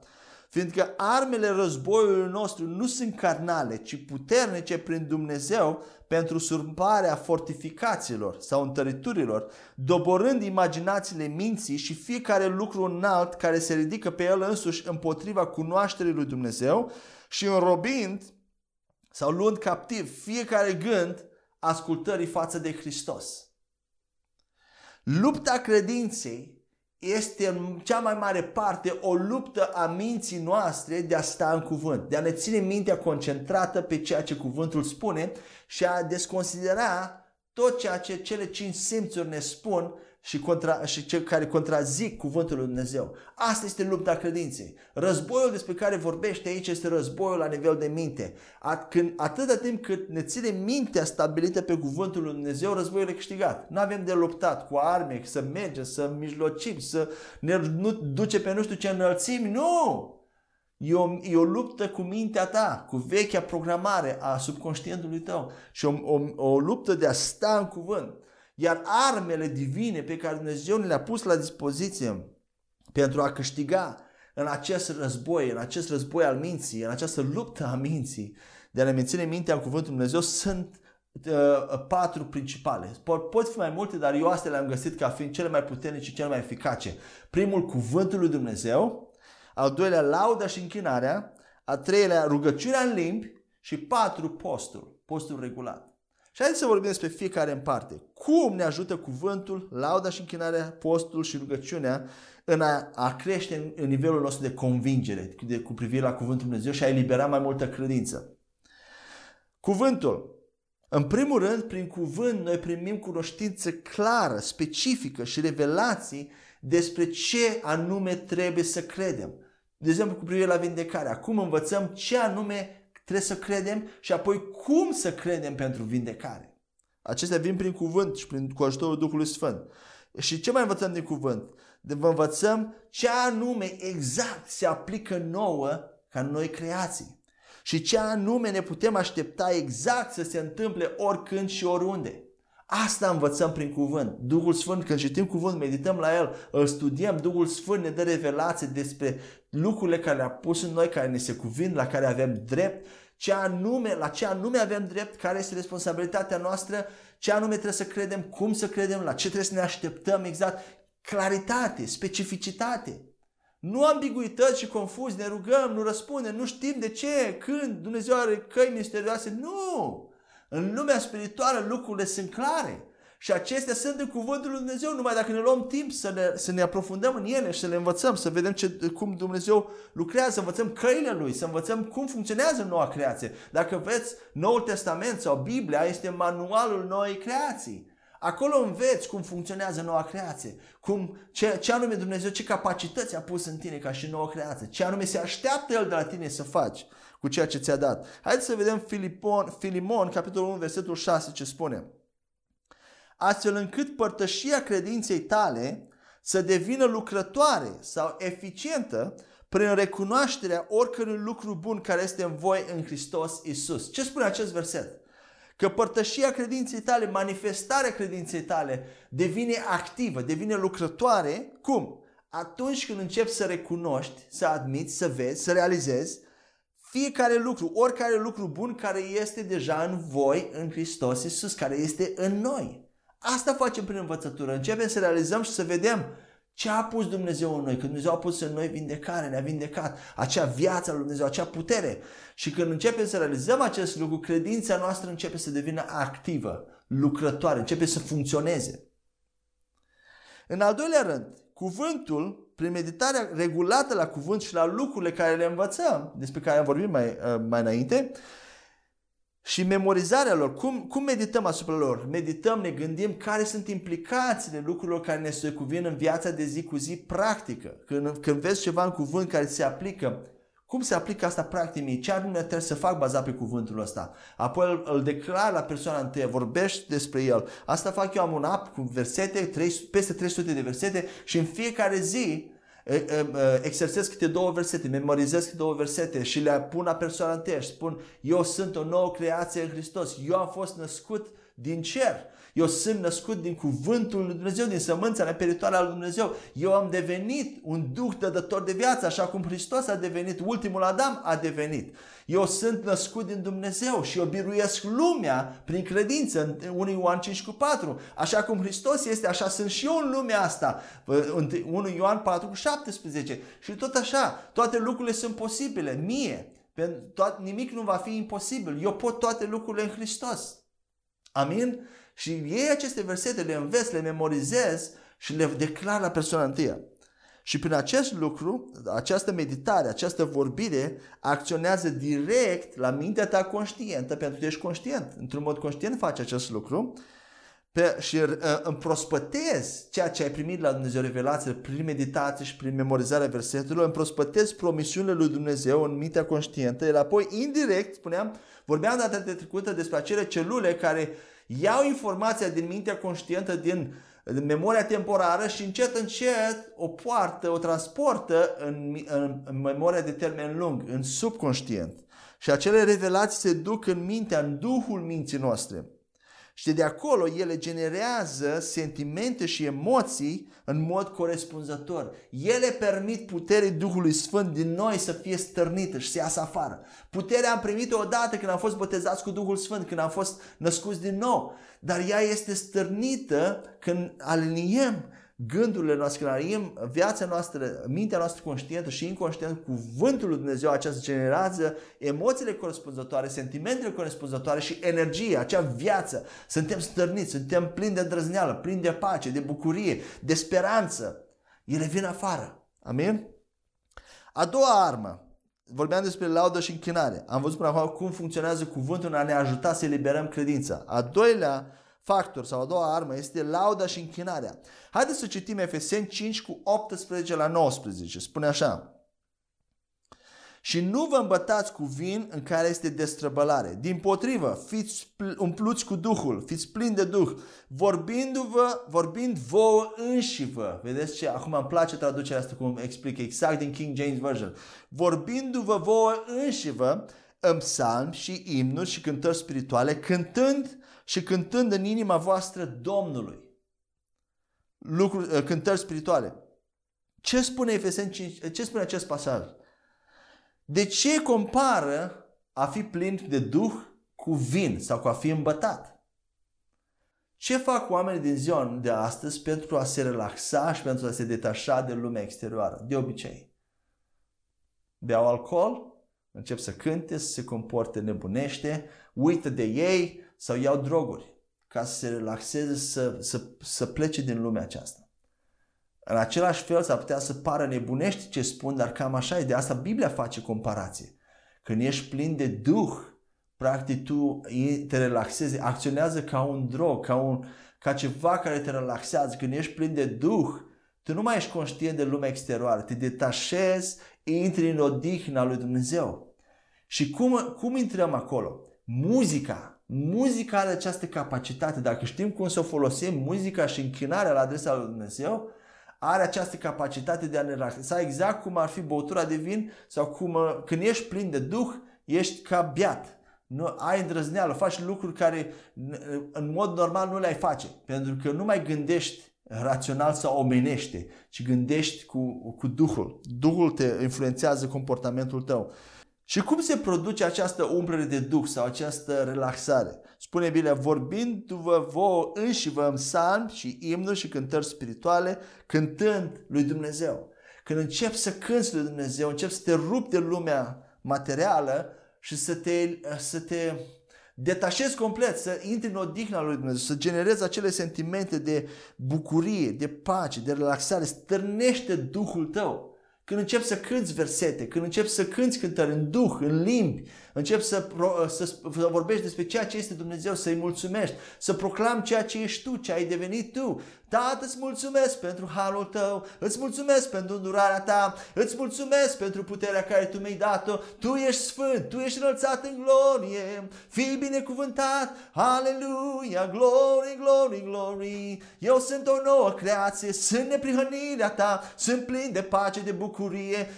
fiindcă armele războiului nostru nu sunt carnale, ci puternice prin Dumnezeu pentru surparea fortificațiilor sau întăriturilor, doborând imaginațiile minții și fiecare lucru înalt care se ridică pe el însuși împotriva cunoașterii lui Dumnezeu și înrobind sau luând captiv fiecare gând ascultării față de Hristos. Lupta credinței este în cea mai mare parte o luptă a minții noastre de a sta în cuvânt, de a ne ține mintea concentrată pe ceea ce cuvântul spune și a desconsidera tot ceea ce cele cinci simțuri ne spun și, contra, și cei care contrazic cuvântul lui Dumnezeu. Asta este lupta credinței. Războiul despre care vorbește aici este războiul la nivel de minte. At, când, atâta timp cât ne ține mintea stabilită pe cuvântul lui Dumnezeu, războiul e câștigat. Nu avem de luptat cu arme, să mergem, să mijlocim, să ne nu, duce pe nu știu ce înălțimi. Nu! E o, e o luptă cu mintea ta, cu vechea programare a subconștientului tău și o, o, o luptă de a sta în cuvânt. Iar armele divine pe care Dumnezeu ne le-a pus la dispoziție pentru a câștiga în acest război, în acest război al minții, în această luptă a minții, de a ne menține mintea în cuvântul Dumnezeu, sunt uh, patru principale. Pot, pot fi mai multe, dar eu astea le-am găsit ca fiind cele mai puternice și cele mai eficace. Primul, cuvântul lui Dumnezeu, al doilea, lauda și închinarea, a treilea, rugăciunea în limbi și patru, postul, postul regulat. Și haideți să vorbim despre fiecare în parte. Cum ne ajută cuvântul, lauda și închinarea, postul și rugăciunea în a, a crește în, în nivelul nostru de convingere de, cu privire la cuvântul Dumnezeu și a elibera mai multă credință. Cuvântul. În primul rând, prin cuvânt, noi primim cunoștință clară, specifică și revelații despre ce anume trebuie să credem. De exemplu, cu privire la vindecare. Acum învățăm ce anume Trebuie să credem și apoi cum să credem pentru vindecare. Acestea vin prin cuvânt și prin, cu ajutorul Duhului Sfânt. Și ce mai învățăm din cuvânt? De vă învățăm ce anume exact se aplică nouă ca noi creații. Și ce anume ne putem aștepta exact să se întâmple oricând și oriunde. Asta învățăm prin cuvânt. Duhul Sfânt, când citim cuvânt, medităm la el, îl studiem, Duhul Sfânt ne dă revelație despre lucrurile care le-a pus în noi, care ne se cuvin, la care avem drept, ce anume, la ce anume avem drept, care este responsabilitatea noastră, ce anume trebuie să credem, cum să credem, la ce trebuie să ne așteptăm exact. Claritate, specificitate. Nu ambiguități și confuz, ne rugăm, nu răspundem, nu știm de ce, când, Dumnezeu are căi misterioase. Nu! În lumea spirituală lucrurile sunt clare. Și acestea sunt în cuvântul lui Dumnezeu, numai dacă ne luăm timp să ne, să ne aprofundăm în ele și să le învățăm, să vedem ce, cum Dumnezeu lucrează, să învățăm căile Lui, să învățăm cum funcționează noua creație. Dacă veți Noul Testament sau Biblia, este manualul noii creații. Acolo înveți cum funcționează noua creație, cum, ce, ce anume Dumnezeu, ce capacități a pus în tine ca și nouă creație, ce anume se așteaptă El de la tine să faci cu ceea ce ți-a dat. Haideți să vedem Filipon, Filimon, capitolul 1, versetul 6, ce spune. Astfel încât părtășia credinței tale să devină lucrătoare sau eficientă prin recunoașterea oricărui lucru bun care este în voi în Hristos Isus. Ce spune acest verset? Că părtășia credinței tale, manifestarea credinței tale devine activă, devine lucrătoare. Cum? Atunci când începi să recunoști, să admiți, să vezi, să realizezi fiecare lucru, oricare lucru bun care este deja în voi, în Hristos Iisus, care este în noi. Asta facem prin învățătură. Începem să realizăm și să vedem ce a pus Dumnezeu în noi? Când Dumnezeu a pus în noi vindecare, ne-a vindecat, acea viață lui Dumnezeu, acea putere. Și când începem să realizăm acest lucru, credința noastră începe să devină activă, lucrătoare, începe să funcționeze. În al doilea rând, cuvântul, prin meditarea regulată la cuvânt și la lucrurile care le învățăm, despre care am vorbit mai, uh, mai înainte, și memorizarea lor, cum, cum medităm asupra lor? Medităm, ne gândim care sunt implicațiile lucrurilor care ne se cuvin în viața de zi cu zi practică. Când, când vezi ceva în cuvânt care se aplică, cum se aplică asta practic mie? Ce anume trebuie să fac bazat pe cuvântul ăsta? Apoi îl, îl declar la persoana întâi, vorbești despre el. Asta fac eu, am un app cu versete, 3, peste 300 de versete și în fiecare zi exersez câte două versete, memorizez câte două versete și le pun la persoana întâi și spun eu sunt o nouă creație în Hristos, eu am fost născut din cer. Eu sunt născut din cuvântul lui Dumnezeu, din sămânța neperitoare al lui Dumnezeu. Eu am devenit un duh dădător de viață, așa cum Hristos a devenit, ultimul Adam a devenit. Eu sunt născut din Dumnezeu și eu biruiesc lumea prin credință în 1 Ioan 5 cu 4. Așa cum Hristos este, așa sunt și eu în lumea asta. 1 Ioan 4 cu 17. Și tot așa, toate lucrurile sunt posibile mie. Nimic nu va fi imposibil. Eu pot toate lucrurile în Hristos. Amin? Și ei aceste versete, le înveți, le memorizez și le declar la persoana întâia. Și prin acest lucru, această meditare, această vorbire acționează direct la mintea ta conștientă, pentru că ești conștient. Într-un mod conștient faci acest lucru pe, și uh, împrospătezi ceea ce ai primit la Dumnezeu revelație prin meditație și prin memorizarea versetelor, împrospătezi promisiunile lui Dumnezeu în mintea conștientă, iar apoi indirect, spuneam, vorbeam data de trecută despre acele celule care iau informația din mintea conștientă, din, din memoria temporară și încet, încet o poartă, o transportă în, în, în memoria de termen lung, în subconștient. Și acele revelații se duc în mintea, în duhul minții noastre. Și de acolo ele generează sentimente și emoții în mod corespunzător. Ele permit puterii Duhului Sfânt din noi să fie stărnită și să iasă afară. Puterea am primit-o odată când am fost botezați cu Duhul Sfânt, când am fost născuți din nou. Dar ea este stărnită când aliniem gândurile noastre, când aliniem viața noastră, mintea noastră conștientă și inconștient, cuvântul lui Dumnezeu, această generează emoțiile corespunzătoare, sentimentele corespunzătoare și energia, acea viață. Suntem stărniți, suntem plini de drăzneală, plini de pace, de bucurie, de speranță. Ele vin afară. Amin? A doua armă. Vorbeam despre laudă și închinare. Am văzut până acum cum funcționează cuvântul în a ne ajuta să eliberăm credința. A doilea factor sau a doua armă este lauda și închinarea. Haideți să citim Efeseni 5 cu 18 la 19. Spune așa. Și nu vă îmbătați cu vin în care este destrăbălare. Din potrivă, fiți umpluți cu Duhul, fiți plini de Duh, vorbindu-vă, vorbind vouă înși vă. Vedeți ce? Acum îmi place traducerea asta cum explică exact din King James Version. Vorbindu-vă vouă înși vă în psalmi și imnuri și cântări spirituale, cântând și cântând în inima voastră Domnului. Lucruri, uh, cântări spirituale. Ce spune Efeseni 5? Ce spune acest pasaj? De ce compară a fi plin de Duh cu vin sau cu a fi îmbătat? Ce fac oamenii din ziua de astăzi pentru a se relaxa și pentru a se detașa de lumea exterioară? De obicei. Beau alcool, încep să cânte, să se comporte nebunește, uită de ei, sau iau droguri ca să se relaxeze, să, să, să plece din lumea aceasta. În același fel s-ar putea să pară nebunești ce spun, dar cam așa e. De asta Biblia face comparație. Când ești plin de Duh, practic tu te relaxezi, acționează ca un drog, ca, un, ca ceva care te relaxează. Când ești plin de Duh, tu nu mai ești conștient de lumea exterioară, te detașezi, intri în odihna lui Dumnezeu. Și cum, cum intrăm acolo? Muzica Muzica are această capacitate, dacă știm cum să folosim muzica și închinarea la adresa lui Dumnezeu, are această capacitate de a ne relaxa exact cum ar fi băutura de vin sau cum când ești plin de Duh, ești ca biat. Nu, ai îndrăzneală, faci lucruri care în mod normal nu le-ai face, pentru că nu mai gândești rațional sau omenește, ci gândești cu, cu Duhul. Duhul te influențează comportamentul tău. Și cum se produce această umplere de duh sau această relaxare? Spune Biblia, vorbindu-vă vouă înși vă în psalmi și imnuri și cântări spirituale, cântând lui Dumnezeu. Când începi să cânți lui Dumnezeu, începi să te rupi de lumea materială și să te, să te detașezi complet, să intri în odihna lui Dumnezeu, să generezi acele sentimente de bucurie, de pace, de relaxare, stârnește Duhul tău. Când începi să cânți versete, când începi să cânți cântări în duh, în limbi, începi să, să, să vorbești despre ceea ce este Dumnezeu, să-i mulțumești, să proclami ceea ce ești tu, ce ai devenit tu. Tată, îți mulțumesc pentru harul tău, îți mulțumesc pentru îndurarea ta, îți mulțumesc pentru puterea care tu mi-ai dat-o. Tu ești sfânt, tu ești înălțat în glorie, fii binecuvântat, aleluia, glory, glory, glory. Eu sunt o nouă creație, sunt neprihănirea ta, sunt plin de pace, de bucurie,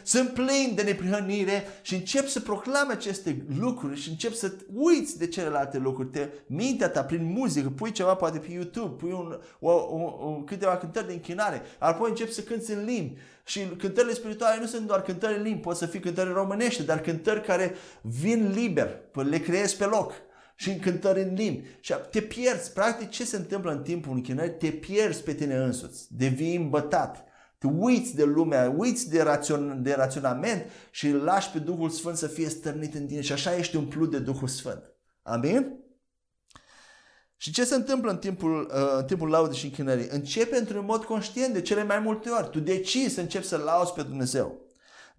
sunt plin de neprihănire și încep să proclame aceste lucruri și încep să uiți de celelalte lucruri. Te, mintea ta prin muzică, pui ceva poate pe YouTube, pui un, o, o, o, câteva cântări de închinare, apoi începi să cânti în limbi. Și cântările spirituale nu sunt doar cântări în limbi, pot să fie cântări românești, dar cântări care vin liber, le creezi pe loc și în cântări în limbi. Și te pierzi. Practic, ce se întâmplă în timpul închinării? Te pierzi pe tine însuți. Devii îmbătat. Te uiți de lumea, uiți de, rațion, de raționament și îl lași pe Duhul Sfânt să fie stărnit în tine și așa ești umplut de Duhul Sfânt. Amin? Și ce se întâmplă în timpul, uh, în timpul laudei și închinării? Începe într-un mod conștient de cele mai multe ori. Tu decizi să începi să lauzi pe Dumnezeu.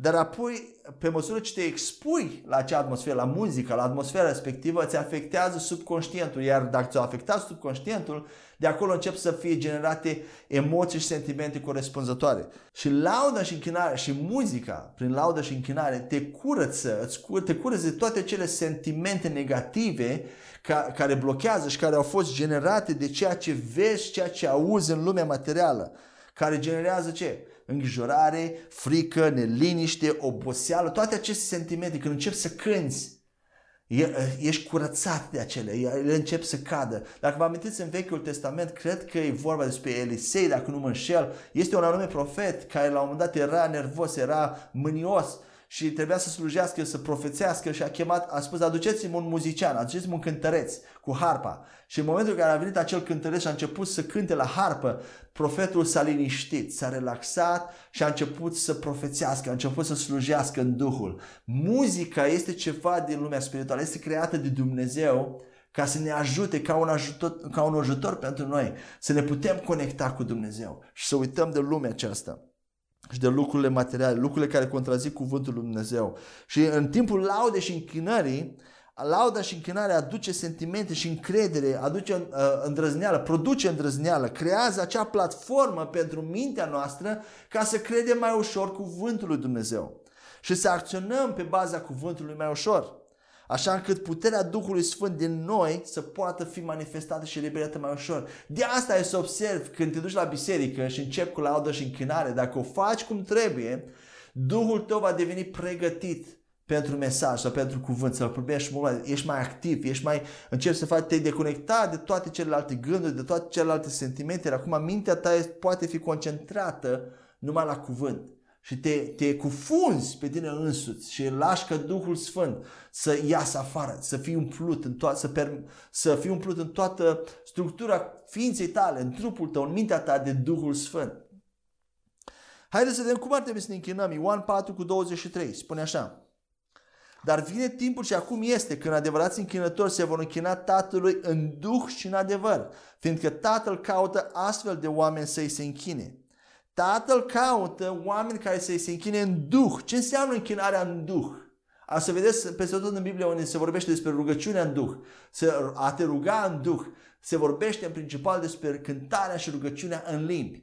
Dar apoi, pe măsură ce te expui la acea atmosferă, la muzică, la atmosfera respectivă, îți afectează subconștientul. Iar dacă ți-o afectat subconștientul, de acolo încep să fie generate emoții și sentimente corespunzătoare. Și lauda și închinarea și muzica, prin laudă și închinare, te curăță, îți cur- te curăță de toate cele sentimente negative ca, care blochează și care au fost generate de ceea ce vezi, ceea ce auzi în lumea materială. Care generează ce? Îngrijorare, frică, neliniște, oboseală, toate aceste sentimente, când începi să cânți, ești curățat de acele, ele încep să cadă. Dacă vă amintiți în Vechiul Testament, cred că e vorba despre Elisei, dacă nu mă înșel, este un anume profet care la un moment dat era nervos, era mânios și trebuia să slujească, să profețească și a chemat, a spus, aduceți-mi un muzician, aduceți-mi un cântăreț cu harpa. Și în momentul în care a venit acel cântăreț și a început să cânte la harpă, profetul s-a liniștit, s-a relaxat și a început să profețească, a început să slujească în Duhul. Muzica este ceva din lumea spirituală, este creată de Dumnezeu ca să ne ajute ca un ajutor, ca un ajutor pentru noi, să ne putem conecta cu Dumnezeu și să uităm de lumea aceasta și de lucrurile materiale, lucrurile care contrazic cuvântul lui Dumnezeu. Și în timpul laudei și închinării, lauda și închinarea aduce sentimente și încredere, aduce uh, îndrăzneală, produce îndrăzneală, creează acea platformă pentru mintea noastră ca să credem mai ușor cuvântul lui Dumnezeu și să acționăm pe baza cuvântului mai ușor așa încât puterea Duhului Sfânt din noi să poată fi manifestată și eliberată mai ușor. De asta e să observi când te duci la biserică și începi cu laudă și închinare, dacă o faci cum trebuie, Duhul tău va deveni pregătit pentru mesaj sau pentru cuvânt, să-l primești mult mai, ești mai activ, ești mai, începi să faci, te deconecta de toate celelalte gânduri, de toate celelalte sentimente, iar acum mintea ta poate fi concentrată numai la cuvânt și te, te cufunzi pe tine însuți și lași ca Duhul Sfânt să iasă afară, să fii umplut în, to- să, per- să fii umplut în toată structura ființei tale, în trupul tău, în mintea ta de Duhul Sfânt. Haideți să vedem cum ar trebui să ne închinăm. Ioan 4 cu 23 spune așa. Dar vine timpul și acum este când adevărați închinători se vor închina Tatălui în duh și în adevăr, fiindcă Tatăl caută astfel de oameni să-i se închine. Tatăl caută oameni care să-i se închine în duh. Ce înseamnă închinarea în duh? A să vedeți peste tot în Biblie unde se vorbește despre rugăciunea în duh, a te ruga în duh, se vorbește în principal despre cântarea și rugăciunea în limbi.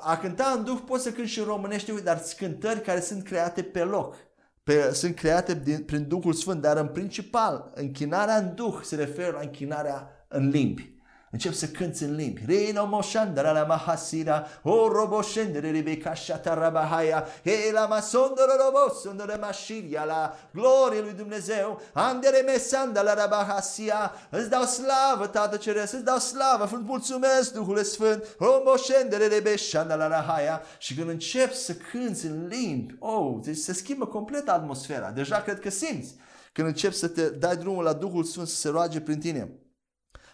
A cânta în duh poți să cânti și în românește, dar sunt cântări care sunt create pe loc. Pe, sunt create din, prin Duhul Sfânt, dar în principal închinarea în duh se referă la închinarea în limbi. Încep să cânți în limbi. Rino moshandara la mahasira, o roboshendere ribeca shatarabahaya, e la masondoro robosondoro mashiria la glorie lui Dumnezeu, andere mesanda la rabahasia, îți dau slavă, Tată Ceresc, îți dau slavă, îți mulțumesc, Duhul Sfânt, o moshendere rebeshanda la rahaya, și când încep să cânți în limbi, oh, deci se schimbă complet atmosfera, deja cred că simți, când încep să te dai drumul la Duhul Sfânt să se roage prin tine.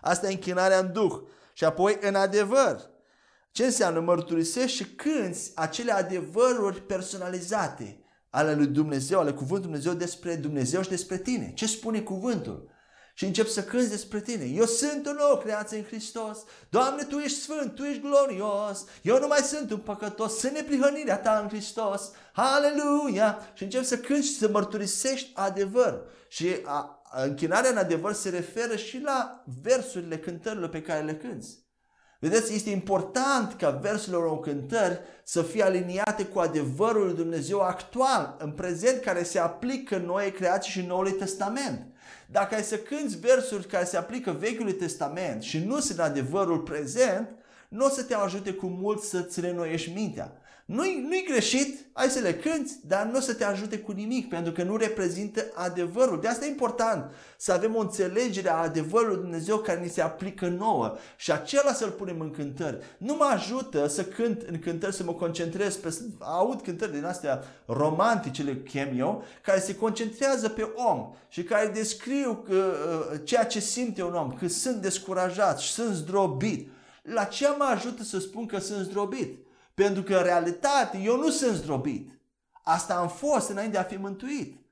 Asta e închinarea în Duh. Și apoi în adevăr. Ce înseamnă? Mărturisești și cânți acele adevăruri personalizate ale lui Dumnezeu, ale cuvântului Dumnezeu despre Dumnezeu și despre tine. Ce spune cuvântul? Și încep să cânți despre tine. Eu sunt o nouă creație în Hristos. Doamne, Tu ești sfânt, Tu ești glorios. Eu nu mai sunt un păcătos. Sunt neprihănirea Ta în Hristos. Aleluia! Și încep să cânti și să mărturisești adevăr. Și a, închinarea în adevăr se referă și la versurile cântărilor pe care le cânți. Vedeți, este important ca versurile unor cântări să fie aliniate cu adevărul lui Dumnezeu actual, în prezent, care se aplică noi creații și Noului Testament. Dacă ai să cânți versuri care se aplică Vechiului Testament și nu sunt adevărul prezent, nu o să te ajute cu mult să-ți renoiești mintea. Nu-i, nu-i greșit, ai să le cânti, dar nu o să te ajute cu nimic, pentru că nu reprezintă adevărul. De asta e important să avem o înțelegere a adevărului Dumnezeu care ni se aplică nouă și acela să-l punem în cântări. Nu mă ajută să cânt în cântări, să mă concentrez pe... Aud cântări din astea romantice, le chem eu, care se concentrează pe om și care descriu că, uh, ceea ce simte un om, că sunt descurajat și sunt zdrobit. La ce mă ajută să spun că sunt zdrobit? Pentru că în realitate eu nu sunt zdrobit. Asta am fost înainte de a fi mântuit.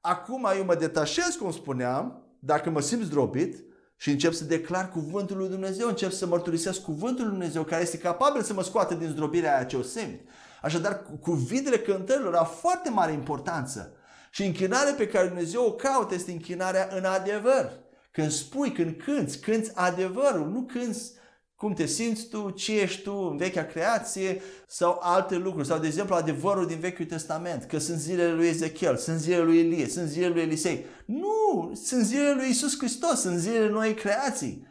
Acum eu mă detașez, cum spuneam, dacă mă simt zdrobit și încep să declar cuvântul lui Dumnezeu, încep să mărturisesc cuvântul lui Dumnezeu care este capabil să mă scoată din zdrobirea aia ce o simt. Așadar, cuvintele cântărilor au foarte mare importanță. Și închinarea pe care Dumnezeu o caută este închinarea în adevăr. Când spui, când cânți, cânți adevărul, nu cânți cum te simți tu, ce ești tu în vechea creație sau alte lucruri. Sau, de exemplu, adevărul din Vechiul Testament, că sunt zilele lui Ezechiel, sunt zilele lui Elie, sunt zilele lui Elisei. Nu, sunt zilele lui Isus Hristos, sunt zilele noi creații.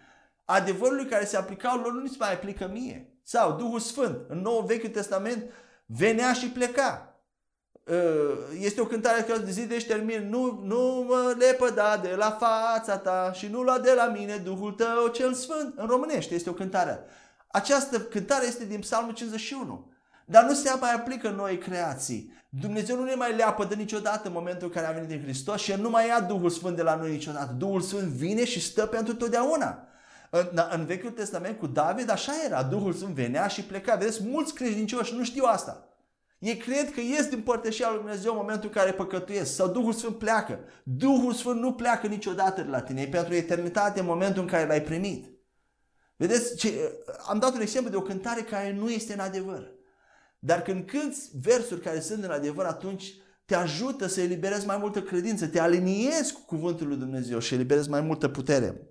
Adevărul care se aplicau lor nu se mai aplică mie. Sau Duhul Sfânt, în Nou Vechiul Testament, venea și pleca. Uh, este o cântare care zi de termin, nu, nu mă lepăda de la fața ta și nu lua de la mine Duhul tău cel sfânt. În românește este o cântare. Această cântare este din Psalmul 51. Dar nu se mai aplică noi creații. Dumnezeu nu ne mai leapă de niciodată în momentul în care a venit din Hristos și El nu mai ia Duhul Sfânt de la noi niciodată. Duhul Sfânt vine și stă pentru totdeauna. În, în Vechiul Testament cu David așa era. Duhul Sfânt venea și pleca. Vedeți, mulți credincioși nu știu asta. Ei cred că ies din părtășia lui Dumnezeu în momentul în care păcătuiesc sau Duhul Sfânt pleacă. Duhul Sfânt nu pleacă niciodată de la tine, e pentru eternitate în momentul în care l-ai primit. Vedeți, ce, am dat un exemplu de o cântare care nu este în adevăr. Dar când cânti versuri care sunt în adevăr, atunci te ajută să eliberezi mai multă credință, te aliniezi cu cuvântul lui Dumnezeu și eliberezi mai multă putere.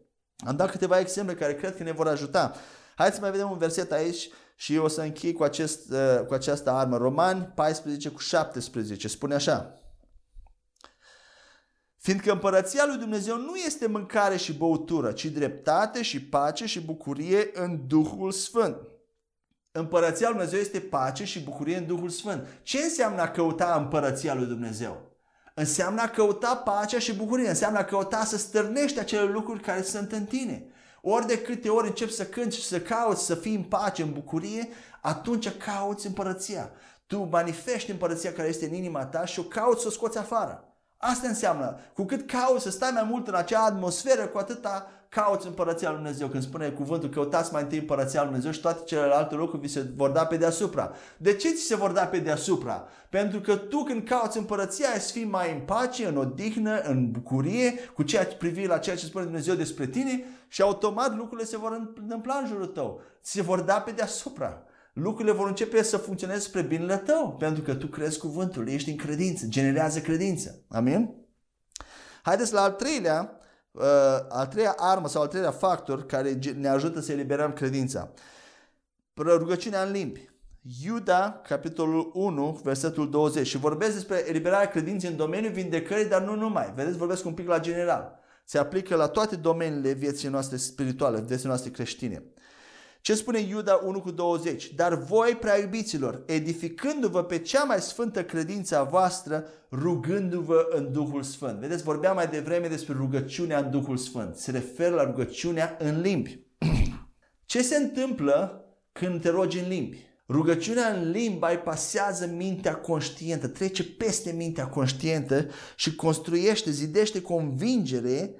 Am dat câteva exemple care cred că ne vor ajuta. Haideți să mai vedem un verset aici și eu o să închei cu, acest, uh, cu această armă. Romani 14 cu 17 spune așa. Fiindcă împărăția lui Dumnezeu nu este mâncare și băutură, ci dreptate și pace și bucurie în Duhul Sfânt. Împărăția lui Dumnezeu este pace și bucurie în Duhul Sfânt. Ce înseamnă a căuta împărăția lui Dumnezeu? Înseamnă a căuta pacea și bucurie, înseamnă a căuta să stârnești acele lucruri care sunt în tine. Ori de câte ori începi să cânti și să cauți să fii în pace, în bucurie, atunci cauți împărăția. Tu manifesti împărăția care este în inima ta și o cauți să o scoți afară. Asta înseamnă, cu cât cauți să stai mai mult în acea atmosferă, cu atâta cauți împărăția lui Dumnezeu. Când spune cuvântul, căutați mai întâi împărăția lui Dumnezeu și toate celelalte lucruri vi se vor da pe deasupra. De ce ți se vor da pe deasupra? Pentru că tu când cauți împărăția ai să fii mai în pace, în odihnă, în bucurie, cu ceea ce privi la ceea ce spune Dumnezeu despre tine și automat lucrurile se vor întâmpla în jurul tău. Ți se vor da pe deasupra. Lucrurile vor începe să funcționeze spre binele tău, pentru că tu crezi cuvântul, ești în credință, generează credință. Amin? Haideți la al treilea, uh, al treia armă sau al treilea factor care ne ajută să eliberăm credința. Rugăciunea în limbi. Iuda, capitolul 1, versetul 20 și vorbesc despre eliberarea credinței în domeniul vindecării, dar nu numai. Vedeți, vorbesc un pic la general. Se aplică la toate domeniile vieții noastre spirituale, vieții noastre creștine. Ce spune Iuda 1 cu 20? Dar voi, prea iubiților, edificându-vă pe cea mai sfântă credință a voastră, rugându-vă în Duhul Sfânt. Vedeți, vorbeam mai devreme despre rugăciunea în Duhul Sfânt. Se referă la rugăciunea în limbi. (clears throat) Ce se întâmplă când te rogi în limbi? Rugăciunea în limba îi pasează mintea conștientă, trece peste mintea conștientă și construiește, zidește convingere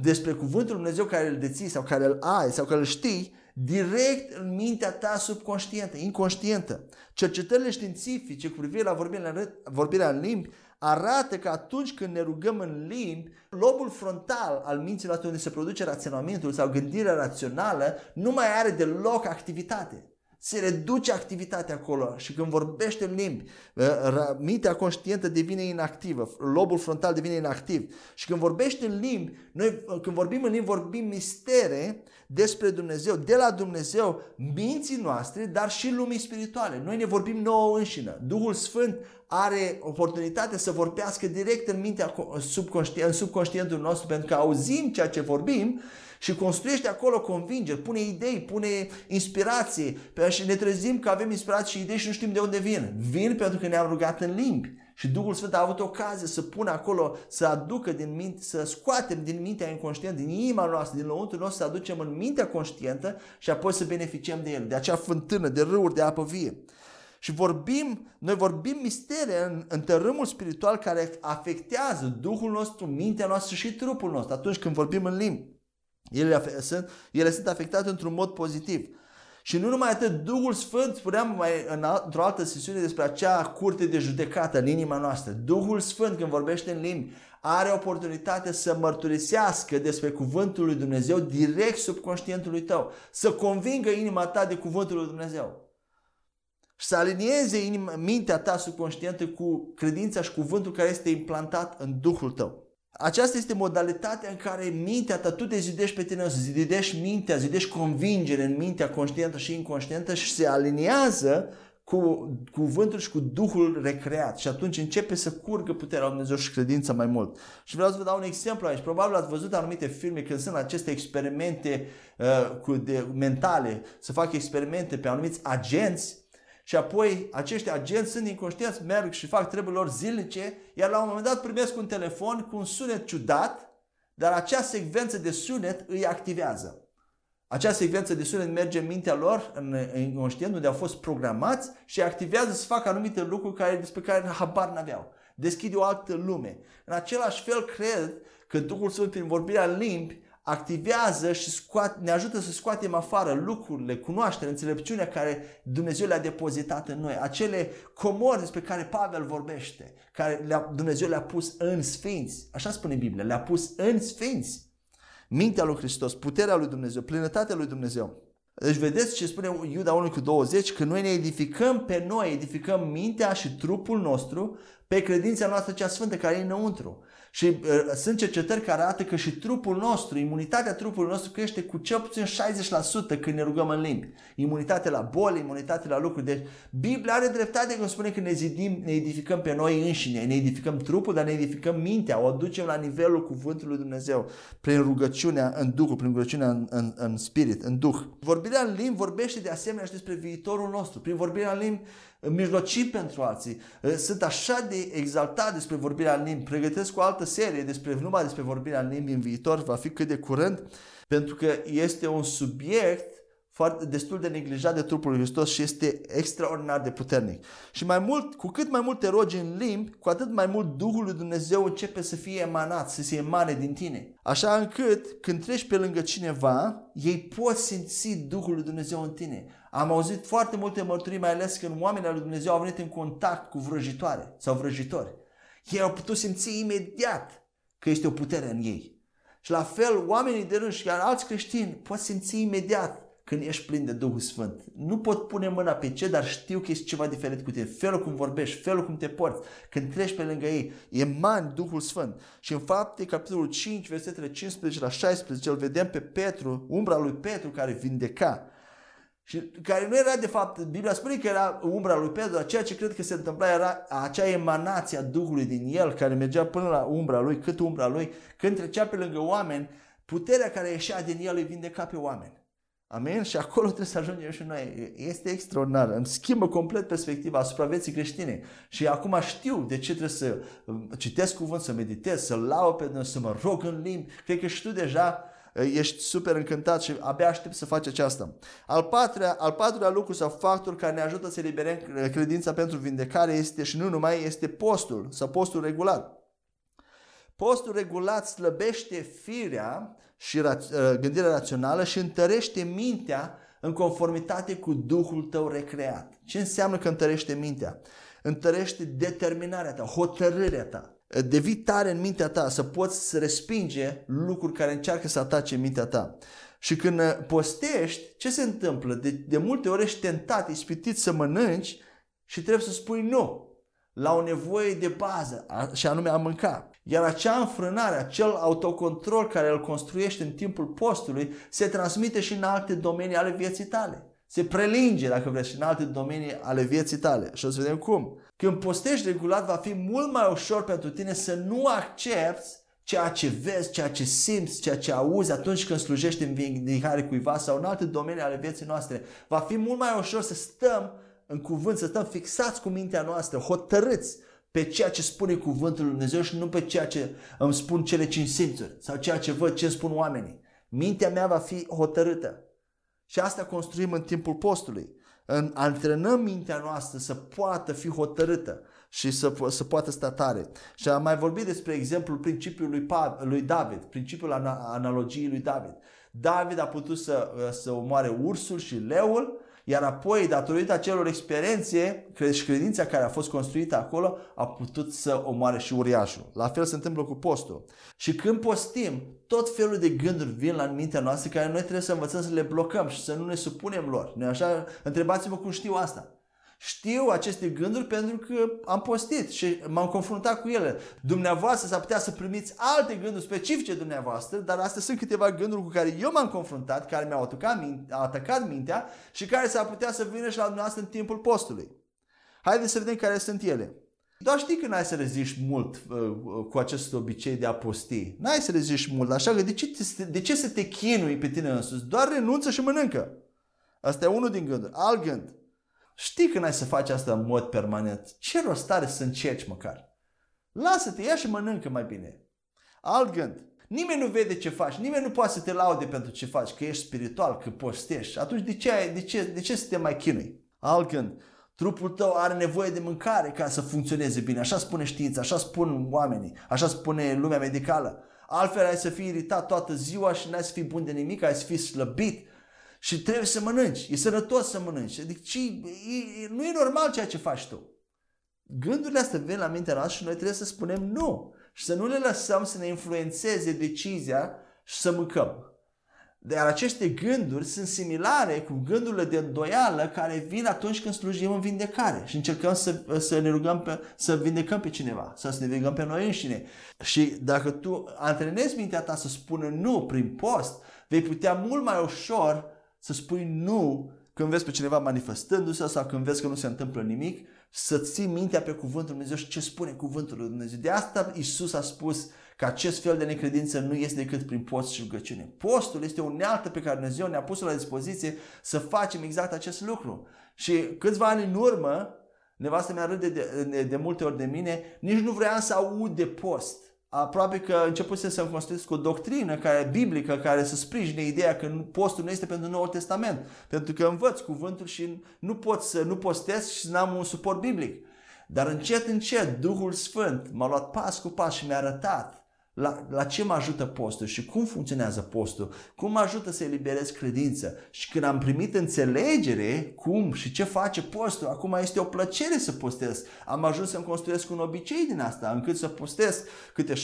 despre cuvântul Lui Dumnezeu care îl deții sau care îl ai sau care îl știi direct în mintea ta subconștientă, inconștientă. Cercetările științifice cu privire la vorbirea, vorbirea în limbi arată că atunci când ne rugăm în limbi, lobul frontal al minții noastre unde se produce raționamentul sau gândirea rațională nu mai are deloc activitate se reduce activitatea acolo și când vorbește în limbi, ă, mintea conștientă devine inactivă, lobul frontal devine inactiv. Și când vorbește în limbi, noi când vorbim în limbi, vorbim mistere despre Dumnezeu, de la Dumnezeu, minții noastre, dar și lumii spirituale. Noi ne vorbim nouă înșină. Duhul Sfânt are oportunitatea să vorbească direct în mintea subconștient, în subconștientul nostru pentru că auzim ceea ce vorbim și construiește acolo convingeri, pune idei, pune inspirație și ne trezim că avem inspirație și idei și nu știm de unde vin. Vin pentru că ne-am rugat în limbi. Și Duhul Sfânt a avut ocazie să pună acolo, să aducă din minte, să scoatem din mintea inconștientă, din inima noastră, din lăuntul nostru, să aducem în mintea conștientă și apoi să beneficiem de el, de acea fântână, de râuri de apă vie. Și vorbim, noi vorbim mistere în, în tărâmul spiritual care afectează Duhul nostru, mintea noastră și trupul nostru atunci când vorbim în limbi. Ele sunt, ele sunt afectate într-un mod pozitiv. Și nu numai atât, Duhul Sfânt, spuneam mai în, într-o altă sesiune despre acea curte de judecată în inima noastră. Duhul Sfânt, când vorbește în limbi, are oportunitatea să mărturisească despre cuvântul lui Dumnezeu direct subconștientului tău. Să convingă inima ta de cuvântul lui Dumnezeu. Și să alinieze inima, mintea ta subconștientă cu credința și cuvântul care este implantat în Duhul tău. Aceasta este modalitatea în care mintea ta, tu te zidești pe tine, zidești mintea, zidești convingere în mintea conștientă și inconștientă și se aliniază cu cuvântul și cu Duhul recreat și atunci începe să curgă puterea lui Dumnezeu și credința mai mult. Și vreau să vă dau un exemplu aici. Probabil ați văzut anumite filme când sunt aceste experimente uh, cu de, mentale, să fac experimente pe anumiți agenți și apoi acești agenți sunt inconștienți, merg și fac treburile lor zilnice, iar la un moment dat primesc un telefon cu un sunet ciudat, dar acea secvență de sunet îi activează. Acea secvență de sunet merge în mintea lor, în inconștient, unde au fost programați și activează să facă anumite lucruri care, despre care habar n-aveau. Deschide o altă lume. În același fel cred că Duhul Sfânt prin vorbirea în limbi activează și scoate, ne ajută să scoatem afară lucrurile, cunoașterea, înțelepciunea care Dumnezeu le-a depozitat în noi. Acele comori despre care Pavel vorbește, care le Dumnezeu le-a pus în sfinți. Așa spune Biblia, le-a pus în sfinți. Mintea lui Hristos, puterea lui Dumnezeu, plinătatea lui Dumnezeu. Deci vedeți ce spune Iuda 1 cu 20, că noi ne edificăm pe noi, edificăm mintea și trupul nostru pe credința noastră cea sfântă care e înăuntru. Și uh, sunt cercetări care arată că și trupul nostru, imunitatea trupului nostru crește cu cel puțin 60% când ne rugăm în limbi. Imunitatea la boli, imunitatea la lucruri. Deci Biblia are dreptate când spune că ne zidim, ne edificăm pe noi înșine, ne edificăm trupul, dar ne edificăm mintea, o aducem la nivelul cuvântului Dumnezeu prin rugăciunea în Duhul, prin rugăciunea în, în, în spirit, în Duh. Vorbirea în limbi vorbește de asemenea și despre viitorul nostru. Prin vorbirea în limbi mijlocii pentru alții. Sunt așa de exaltat despre vorbirea în limbi. Pregătesc o altă serie despre numai despre vorbirea în limbi în viitor, va fi cât de curând, pentru că este un subiect foarte, destul de neglijat de trupul lui Hristos și este extraordinar de puternic. Și mai mult, cu cât mai mult te rogi în limbi, cu atât mai mult Duhul lui Dumnezeu începe să fie emanat, să se emane din tine. Așa încât, când treci pe lângă cineva, ei pot simți Duhul lui Dumnezeu în tine. Am auzit foarte multe mărturii, mai ales când oamenii lui Dumnezeu au venit în contact cu vrăjitoare sau vrăjitori. Ei au putut simți imediat că este o putere în ei. Și la fel, oamenii de rând și chiar alți creștini pot simți imediat când ești plin de Duhul Sfânt. Nu pot pune mâna pe ce, dar știu că este ceva diferit cu tine. Felul cum vorbești, felul cum te porți, când treci pe lângă ei, emani Duhul Sfânt. Și în fapte, capitolul 5, versetele 15 la 16, îl vedem pe Petru, umbra lui Petru care vindeca. și care nu era de fapt, Biblia spune că era umbra lui Petru, dar ceea ce cred că se întâmpla era acea emanație a Duhului din el care mergea până la umbra lui, cât umbra lui, când trecea pe lângă oameni, puterea care ieșea din el îi vindeca pe oameni. Amin? Și acolo trebuie să ajungem și noi. Este extraordinar. Îmi schimbă complet perspectiva asupra vieții creștine. Și acum știu de ce trebuie să citesc cuvânt, să meditez, să lau pe Dumnezeu, să mă rog în limbi. Cred că și tu deja ești super încântat și abia aștept să faci aceasta. Al patrulea, al patrulea lucru sau factor care ne ajută să eliberăm credința pentru vindecare este și nu numai este postul sau postul regulat. Postul regulat slăbește firea și raț- gândirea rațională și întărește mintea în conformitate cu Duhul tău recreat. Ce înseamnă că întărește mintea? Întărește determinarea ta, hotărârea ta devii tare în mintea ta, să poți să respinge lucruri care încearcă să atace mintea ta. Și când uh, postești, ce se întâmplă? De, de multe ori ești tentat, ispitit să mănânci și trebuie să spui nu la o nevoie de bază, și anume a mânca. Iar acea înfrânare, acel autocontrol care îl construiești în timpul postului, se transmite și în alte domenii ale vieții tale. Se prelinge, dacă vreți, și în alte domenii ale vieții tale. Și o să vedem cum. Când postești regulat, va fi mult mai ușor pentru tine să nu accepti ceea ce vezi, ceea ce simți, ceea ce auzi atunci când slujești în vindicare cuiva sau în alte domenii ale vieții noastre. Va fi mult mai ușor să stăm în cuvânt, să stăm fixați cu mintea noastră, hotărâți pe ceea ce spune cuvântul lui Dumnezeu și nu pe ceea ce îmi spun cele cinci simțuri sau ceea ce văd, ce spun oamenii. Mintea mea va fi hotărâtă. Și asta construim în timpul postului antrenăm mintea noastră să poată fi hotărâtă și să, să poată sta tare. Și am mai vorbit despre exemplul principiului lui, lui David, principiul analogiei lui David. David a putut să, să omoare ursul și leul iar apoi, datorită acelor experiențe și credința care a fost construită acolo, a putut să omoare și uriașul. La fel se întâmplă cu postul. Și când postim, tot felul de gânduri vin la mintea noastră care noi trebuie să învățăm să le blocăm și să nu ne supunem lor. Nu așa? Întrebați-vă cum știu asta. Știu aceste gânduri pentru că am postit și m-am confruntat cu ele. Dumneavoastră s-ar putea să primiți alte gânduri specifice dumneavoastră, dar astea sunt câteva gânduri cu care eu m-am confruntat, care mi-au atacat, minte, atacat mintea și care s-ar putea să vină și la dumneavoastră în timpul postului. Haideți să vedem care sunt ele. Doar știi că n-ai să reziști mult uh, uh, cu acest obicei de a posti. N-ai să reziști mult, așa că de ce, te, de ce să te chinui pe tine însuți? Doar renunță și mănâncă. Asta e unul din gânduri. Alt gând. Știi că n-ai să faci asta în mod permanent. Ce rost are să încerci măcar? Lasă-te, ia și mănâncă mai bine. Alt gând. Nimeni nu vede ce faci, nimeni nu poate să te laude pentru ce faci, că ești spiritual, că postești. Atunci de ce, ai, de ce, de ce să te mai chinui? Alt gând. Trupul tău are nevoie de mâncare ca să funcționeze bine. Așa spune știința, așa spun oamenii, așa spune lumea medicală. Altfel ai să fii iritat toată ziua și n-ai să fii bun de nimic, ai să fii slăbit, și trebuie să mănânci. E sănătos să mănânci. Adică e, nu e normal ceea ce faci tu. Gândurile astea vin la mintea noastră și noi trebuie să spunem nu. Și să nu le lăsăm să ne influențeze decizia și să mâncăm. Dar aceste gânduri sunt similare cu gândurile de îndoială care vin atunci când slujim în vindecare și încercăm să, să ne rugăm pe, să vindecăm pe cineva, să ne vindecăm pe noi înșine. Și dacă tu antrenezi mintea ta să spună nu prin post, vei putea mult mai ușor să spui nu când vezi pe cineva manifestându-se sau când vezi că nu se întâmplă nimic, să ții mintea pe cuvântul Lui Dumnezeu și ce spune cuvântul Lui Dumnezeu. De asta Isus a spus că acest fel de necredință nu este decât prin post și rugăciune. Postul este o unealtă pe care Dumnezeu ne-a pus la dispoziție să facem exact acest lucru. Și câțiva ani în urmă, nevastă mea râde de, de, de multe ori de mine, nici nu vrea să aud de post aproape că începuse să construiesc o doctrină care biblică care să sprijine ideea că postul nu este pentru Noul Testament. Pentru că învăț cuvântul și nu pot să nu postez și să n-am un suport biblic. Dar încet, încet, Duhul Sfânt m-a luat pas cu pas și mi-a arătat la, la ce mă ajută postul și cum funcționează postul, cum mă ajută să eliberez credință. Și când am primit înțelegere cum și ce face postul, acum este o plăcere să postez. Am ajuns să-mi construiesc un obicei din asta, încât să postez câte 16-18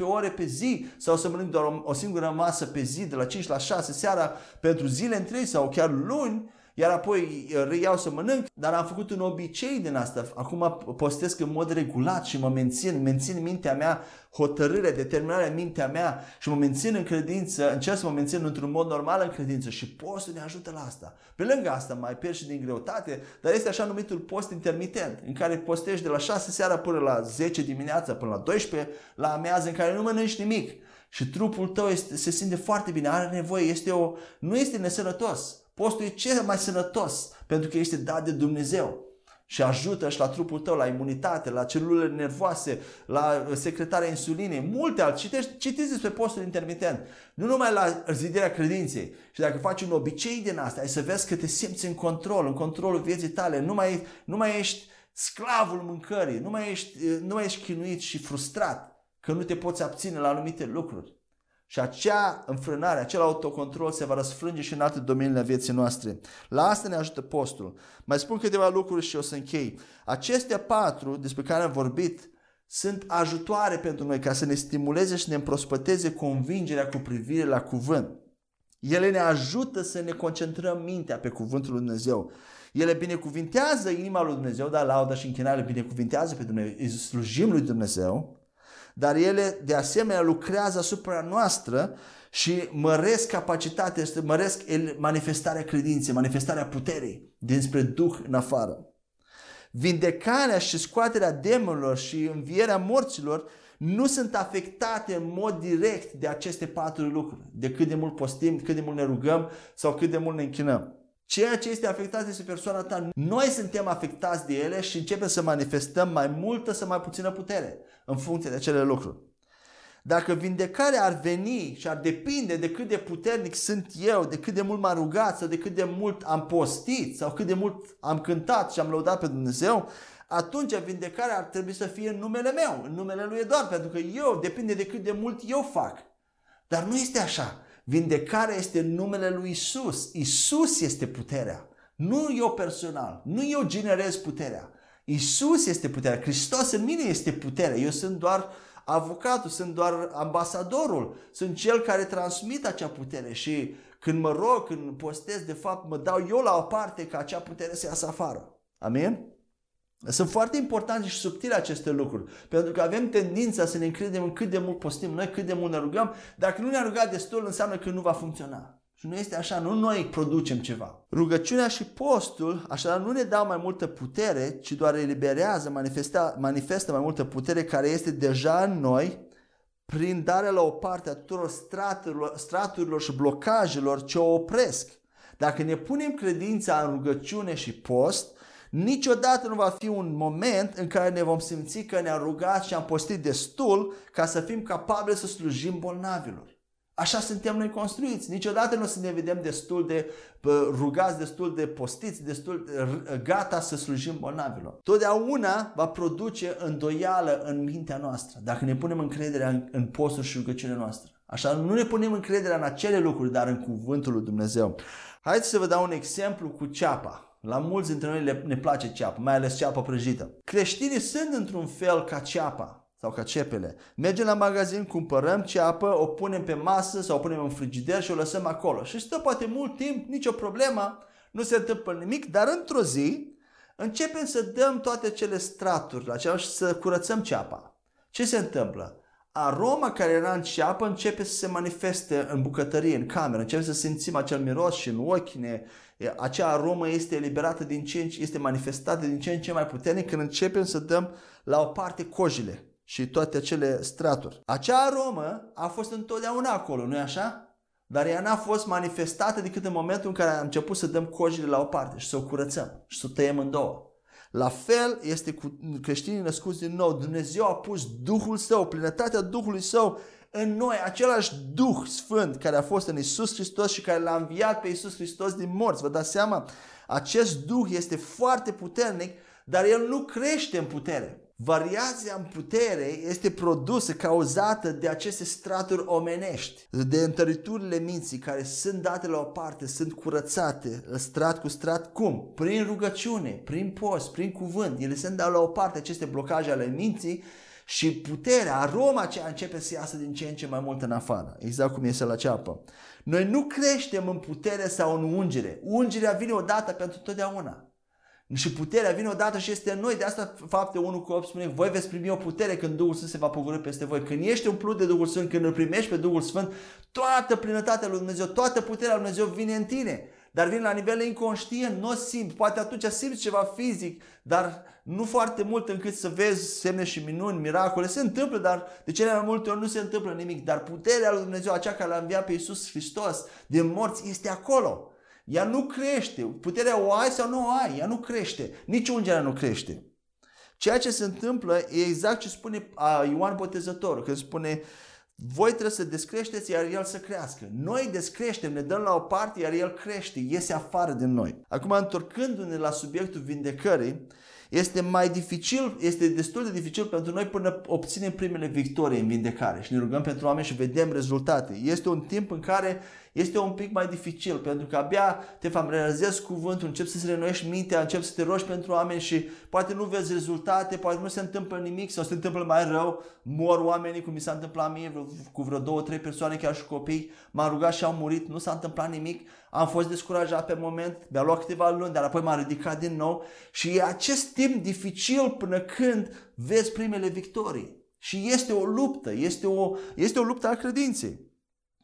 ore pe zi sau să mănânc doar o, o singură masă pe zi, de la 5 la 6 seara, pentru zile întregi sau chiar luni, iar apoi reiau să mănânc, dar am făcut un obicei din asta. Acum postesc în mod regulat și mă mențin, mențin mintea mea, hotărârea, determinarea mintea mea și mă mențin în credință, încerc să mă mențin într-un mod normal în credință și postul ne ajută la asta. Pe lângă asta mai pierzi și din greutate, dar este așa numitul post intermitent, în care postești de la 6 seara până la 10 dimineața, până la 12, la amiază, în care nu mănânci nimic. Și trupul tău este, se simte foarte bine, are nevoie, este o, nu este nesănătos. Postul e cel mai sănătos pentru că este dat de Dumnezeu și ajută și la trupul tău, la imunitate, la celulele nervoase, la secretarea insulinei, multe alte. Citești, citiți despre postul intermitent. Nu numai la zidirea credinței. Și dacă faci un obicei din asta, ai să vezi că te simți în control, în controlul vieții tale. Nu mai, nu mai ești sclavul mâncării, nu mai ești, nu mai ești chinuit și frustrat că nu te poți abține la anumite lucruri. Și acea înfrânare, acel autocontrol se va răsfrânge și în alte domenii ale vieții noastre. La asta ne ajută postul. Mai spun câteva lucruri și o să închei. Acestea patru despre care am vorbit sunt ajutoare pentru noi ca să ne stimuleze și ne împrospăteze convingerea cu privire la cuvânt. Ele ne ajută să ne concentrăm mintea pe cuvântul lui Dumnezeu. Ele binecuvintează inima lui Dumnezeu, dar lauda și închinare binecuvintează pe Dumnezeu, îi slujim lui Dumnezeu dar ele de asemenea lucrează asupra noastră și măresc capacitatea, măresc manifestarea credinței, manifestarea puterii dinspre Duh în afară. Vindecarea și scoaterea demonilor și învierea morților nu sunt afectate în mod direct de aceste patru lucruri, de cât de mult postim, cât de mult ne rugăm sau cât de mult ne închinăm. Ceea ce este afectat este persoana ta. Noi suntem afectați de ele și începem să manifestăm mai multă sau mai puțină putere în funcție de acele lucruri. Dacă vindecarea ar veni și ar depinde de cât de puternic sunt eu, de cât de mult m-am rugat sau de cât de mult am postit sau cât de mult am cântat și am lăudat pe Dumnezeu, atunci vindecarea ar trebui să fie în numele meu, în numele lui Eduard, pentru că eu depinde de cât de mult eu fac. Dar nu este așa. Vindecarea este în numele lui Isus. Isus este puterea. Nu eu personal. Nu eu generez puterea. Isus este puterea. Hristos în mine este puterea. Eu sunt doar avocatul, sunt doar ambasadorul. Sunt cel care transmit acea putere și când mă rog, când postez, de fapt mă dau eu la o parte ca acea putere să iasă afară. Amin? Sunt foarte importante și subtile aceste lucruri, pentru că avem tendința să ne încredem în cât de mult postim noi, cât de mult ne rugăm. Dacă nu ne-a rugat destul, înseamnă că nu va funcționa. Și nu este așa, nu noi producem ceva. Rugăciunea și postul, așadar, nu ne dau mai multă putere, ci doar eliberează, manifestă, manifestă mai multă putere care este deja în noi prin darea la o parte a tuturor straturilor, straturilor și blocajelor ce o opresc. Dacă ne punem credința în rugăciune și post, Niciodată nu va fi un moment în care ne vom simți că ne-am rugat și am postit destul ca să fim capabili să slujim bolnavilor. Așa suntem noi construiți. Niciodată nu o să ne vedem destul de rugați, destul de postiți, destul de gata să slujim bolnavilor. Totdeauna va produce îndoială în mintea noastră dacă ne punem încrederea în, în postul și rugăciunea noastră. Așa nu ne punem încrederea în acele lucruri, dar în cuvântul lui Dumnezeu. Haideți să vă dau un exemplu cu ceapa. La mulți dintre noi le, ne place ceapă, mai ales ceapă prăjită. Creștinii sunt într-un fel ca ceapa sau ca cepele. Mergem la magazin, cumpărăm ceapă, o punem pe masă sau o punem în frigider și o lăsăm acolo. Și stă poate mult timp, nicio problemă, nu se întâmplă nimic, dar într-o zi începem să dăm toate cele straturi la ceapă și să curățăm ceapa. Ce se întâmplă? Aroma care era în ceapă începe să se manifeste în bucătărie, în cameră, începe să simțim acel miros și în ochi, ne, acea aromă este eliberată din ce în ce, este manifestată din ce în ce mai puternic când începem să dăm la o parte cojile și toate acele straturi. Acea aromă a fost întotdeauna acolo, nu-i așa? Dar ea n-a fost manifestată decât în momentul în care am început să dăm cojile la o parte și să o curățăm și să o tăiem în două. La fel este cu creștinii născuți din nou. Dumnezeu a pus Duhul Său, plinătatea Duhului Său în noi, același Duh Sfânt care a fost în Isus Hristos și care l-a înviat pe Isus Hristos din morți. Vă dați seama? Acest Duh este foarte puternic, dar el nu crește în putere. Variația în putere este produsă, cauzată de aceste straturi omenești, de întăriturile minții care sunt date la o parte, sunt curățate, strat cu strat. Cum? Prin rugăciune, prin post, prin cuvânt. Ele sunt date la o parte, aceste blocaje ale minții și puterea, aroma aceea începe să iasă din ce în ce mai mult în afară, exact cum este la ceapă. Noi nu creștem în putere sau în ungere. Ungerea vine odată pentru totdeauna. Și puterea vine odată și este în noi. De asta fapte 1 cu 8 spune, voi veți primi o putere când Duhul Sfânt se va pogorâ peste voi. Când ești umplut de Duhul Sfânt, când îl primești pe Duhul Sfânt, toată plinătatea lui Dumnezeu, toată puterea lui Dumnezeu vine în tine. Dar vine la nivel inconștient, nu o simți. Poate atunci simți ceva fizic, dar nu foarte mult încât să vezi semne și minuni, miracole. Se întâmplă, dar de cele mai multe ori nu se întâmplă nimic. Dar puterea lui Dumnezeu, acea care l-a înviat pe Iisus Hristos din morți, este acolo. Ea nu crește. Puterea o ai sau nu o ai. Ea nu crește. Nici ungerea nu crește. Ceea ce se întâmplă e exact ce spune Ioan Botezătorul, când spune voi trebuie să descreșteți, iar el să crească. Noi descreștem, ne dăm la o parte, iar el crește, iese afară din noi. Acum, întorcându-ne la subiectul vindecării, este mai dificil, este destul de dificil pentru noi până obținem primele victorii în vindecare și ne rugăm pentru oameni și vedem rezultate. Este un timp în care este un pic mai dificil pentru că abia te familiarizezi cuvântul, începi să-ți renoiești mintea, începi să te rogi pentru oameni și poate nu vezi rezultate, poate nu se întâmplă nimic sau se întâmplă mai rău, mor oamenii cum mi s-a întâmplat mie cu vreo două, trei persoane, chiar și copii, m-am rugat și au murit, nu s-a întâmplat nimic, am fost descurajat pe moment, mi-a luat câteva luni, dar apoi m-am ridicat din nou și e acest timp dificil până când vezi primele victorii. Și este o luptă, este o, este o luptă a credinței.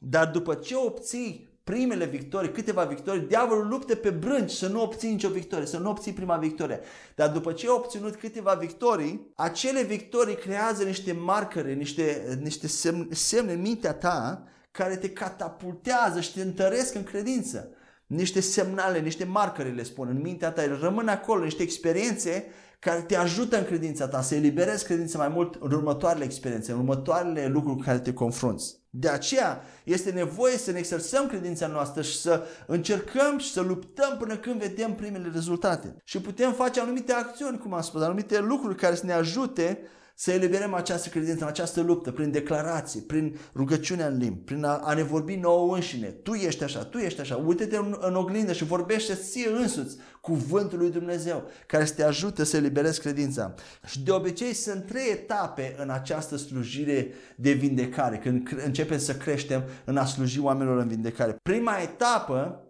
Dar după ce obții primele victorii, câteva victorii, diavolul lupte pe brânci să nu obții nicio victorie, să nu obții prima victorie. Dar după ce ai obținut câteva victorii, acele victorii creează niște marcăre, niște, niște semne, semne în mintea ta care te catapultează și te întăresc în credință. Niște semnale, niște marcăre le spun în mintea ta, rămân acolo, niște experiențe care te ajută în credința ta, să eliberezi credința mai mult în următoarele experiențe, în următoarele lucruri cu care te confrunți. De aceea este nevoie să ne exersăm credința noastră și să încercăm și să luptăm până când vedem primele rezultate. Și putem face anumite acțiuni, cum am spus, anumite lucruri care să ne ajute să eliberăm această credință în această luptă prin declarații, prin rugăciunea în limbi, prin a, a ne vorbi nouă înșine. Tu ești așa, tu ești așa. Uite-te în, în oglindă și vorbește ție însuți cuvântul lui Dumnezeu care să te ajute să eliberezi credința. Și de obicei sunt trei etape în această slujire de vindecare, când începem să creștem în a sluji oamenilor în vindecare. Prima etapă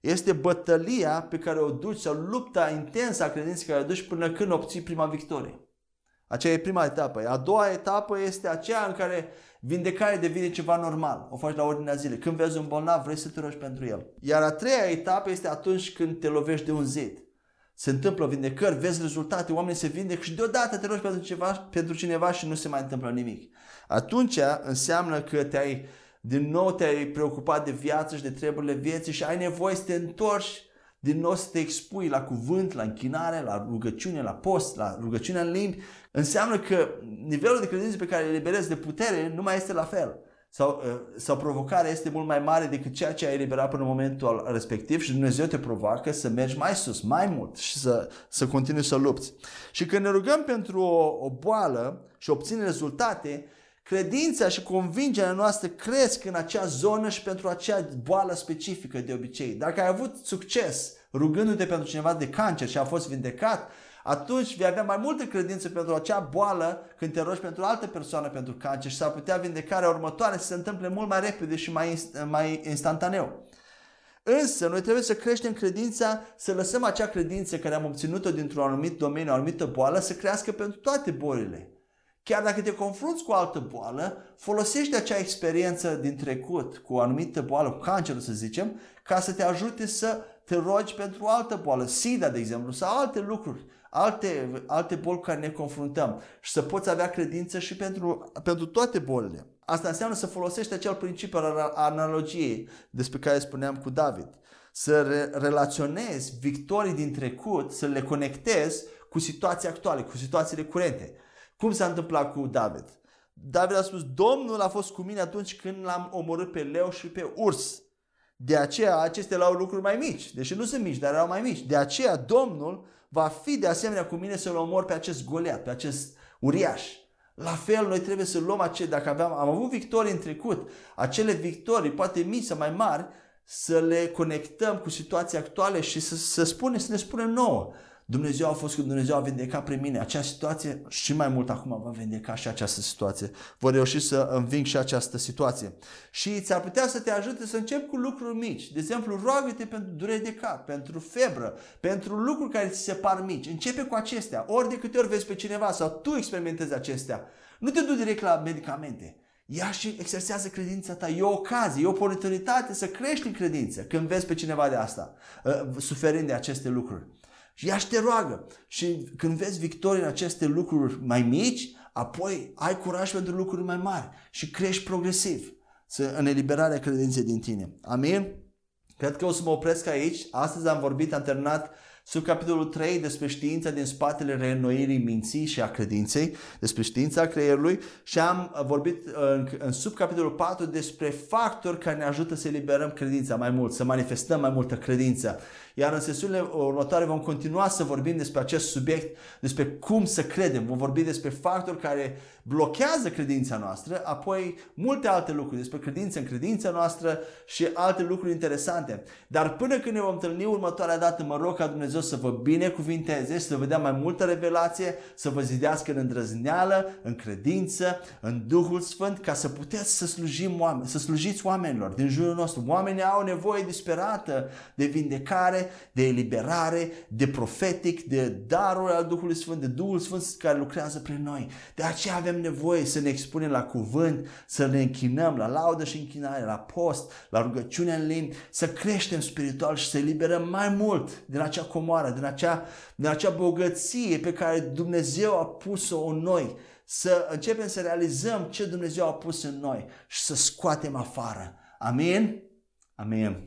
este bătălia pe care o duci sau lupta intensă a credinței care o duci până când obții prima victorie. Aceea e prima etapă. A doua etapă este aceea în care vindecarea devine ceva normal. O faci la ordinea zilei. Când vezi un bolnav, vrei să te rogi pentru el. Iar a treia etapă este atunci când te lovești de un zid. Se întâmplă vindecări, vezi rezultate, oamenii se vindec și deodată te rogi pentru, ceva, pentru cineva și nu se mai întâmplă nimic. Atunci înseamnă că te-ai, din nou te-ai preocupat de viață și de treburile vieții și ai nevoie să te întorci din nou să te expui la cuvânt, la închinare, la rugăciune, la post, la rugăciune în limbi, înseamnă că nivelul de credință pe care îl eliberezi de putere nu mai este la fel. Sau, uh, sau provocarea este mult mai mare decât ceea ce ai eliberat până în momentul respectiv și Dumnezeu te provoacă să mergi mai sus, mai mult și să, să continui să lupți. Și când ne rugăm pentru o, o boală și obținem rezultate, Credința și convingerea noastră cresc în acea zonă și pentru acea boală specifică de obicei. Dacă ai avut succes rugându-te pentru cineva de cancer și a fost vindecat, atunci vei avea mai multă credință pentru acea boală când te rogi pentru altă persoană pentru cancer și s-ar putea vindecarea următoare să se întâmple mult mai repede și mai, mai instantaneu. Însă, noi trebuie să creștem credința, să lăsăm acea credință care am obținut-o dintr-un anumit domeniu, o anumită boală, să crească pentru toate bolile. Chiar dacă te confrunți cu o altă boală, folosește acea experiență din trecut cu o anumită boală, cu cancerul să zicem, ca să te ajute să te rogi pentru o altă boală, SIDA de exemplu, sau alte lucruri, alte, alte boli cu care ne confruntăm și să poți avea credință și pentru, pentru toate bolile. Asta înseamnă să folosești acel principiu al analogiei despre care spuneam cu David. Să re- relaționezi victorii din trecut, să le conectezi cu situații actuale, cu situațiile curente. Cum s-a întâmplat cu David? David a spus, Domnul a fost cu mine atunci când l-am omorât pe leu și pe urs. De aceea acestea erau lucruri mai mici, deși nu sunt mici, dar erau mai mici. De aceea Domnul va fi de asemenea cu mine să-l omor pe acest Goliat, pe acest uriaș. La fel, noi trebuie să luăm acele, dacă aveam, am avut victorii în trecut, acele victorii, poate mici sau mai mari, să le conectăm cu situația actuală și să, să, spune, să ne spunem nouă. Dumnezeu a fost când Dumnezeu a vindecat prin mine. Acea situație și mai mult acum va vindeca și această situație. Vor reuși să înving și această situație. Și ți-ar putea să te ajute să începi cu lucruri mici. De exemplu, roagă-te pentru durere de cap, pentru febră, pentru lucruri care ți se par mici. Începe cu acestea. Ori de câte ori vezi pe cineva sau tu experimentezi acestea. Nu te du direct la medicamente. Ia și exersează credința ta. E o ocazie, e o oportunitate să crești în credință când vezi pe cineva de asta, uh, suferind de aceste lucruri. Și ea și te roagă. Și când vezi victorii în aceste lucruri mai mici, apoi ai curaj pentru lucruri mai mari și crești progresiv să, în eliberarea credinței din tine. Amin? Cred că o să mă opresc aici. Astăzi am vorbit, am terminat sub capitolul 3 despre știința din spatele reînnoirii minții și a credinței, despre știința creierului și am vorbit în, în subcapitolul 4 despre factori care ne ajută să eliberăm credința mai mult, să manifestăm mai multă credință. Iar în sesiunile următoare vom continua să vorbim despre acest subiect, despre cum să credem. Vom vorbi despre factori care blochează credința noastră, apoi multe alte lucruri despre credință în credința noastră și alte lucruri interesante. Dar până când ne vom întâlni următoarea dată, mă rog ca Dumnezeu să vă binecuvinteze și să vă dea mai multă revelație, să vă zidească în îndrăzneală, în credință, în Duhul Sfânt, ca să puteți să slujim oameni, să slujiți oamenilor din jurul nostru. Oamenii au nevoie disperată de vindecare, de eliberare, de profetic, de darul al Duhului Sfânt, de Duhul Sfânt care lucrează prin noi. De aceea avem nevoie să ne expunem la cuvânt, să ne închinăm la laudă și închinare, la post, la rugăciune în limbi, să creștem spiritual și să eliberăm mai mult din acea comoară, din acea, din acea bogăție pe care Dumnezeu a pus-o în noi să începem să realizăm ce Dumnezeu a pus în noi și să scoatem afară. Amin? Amin.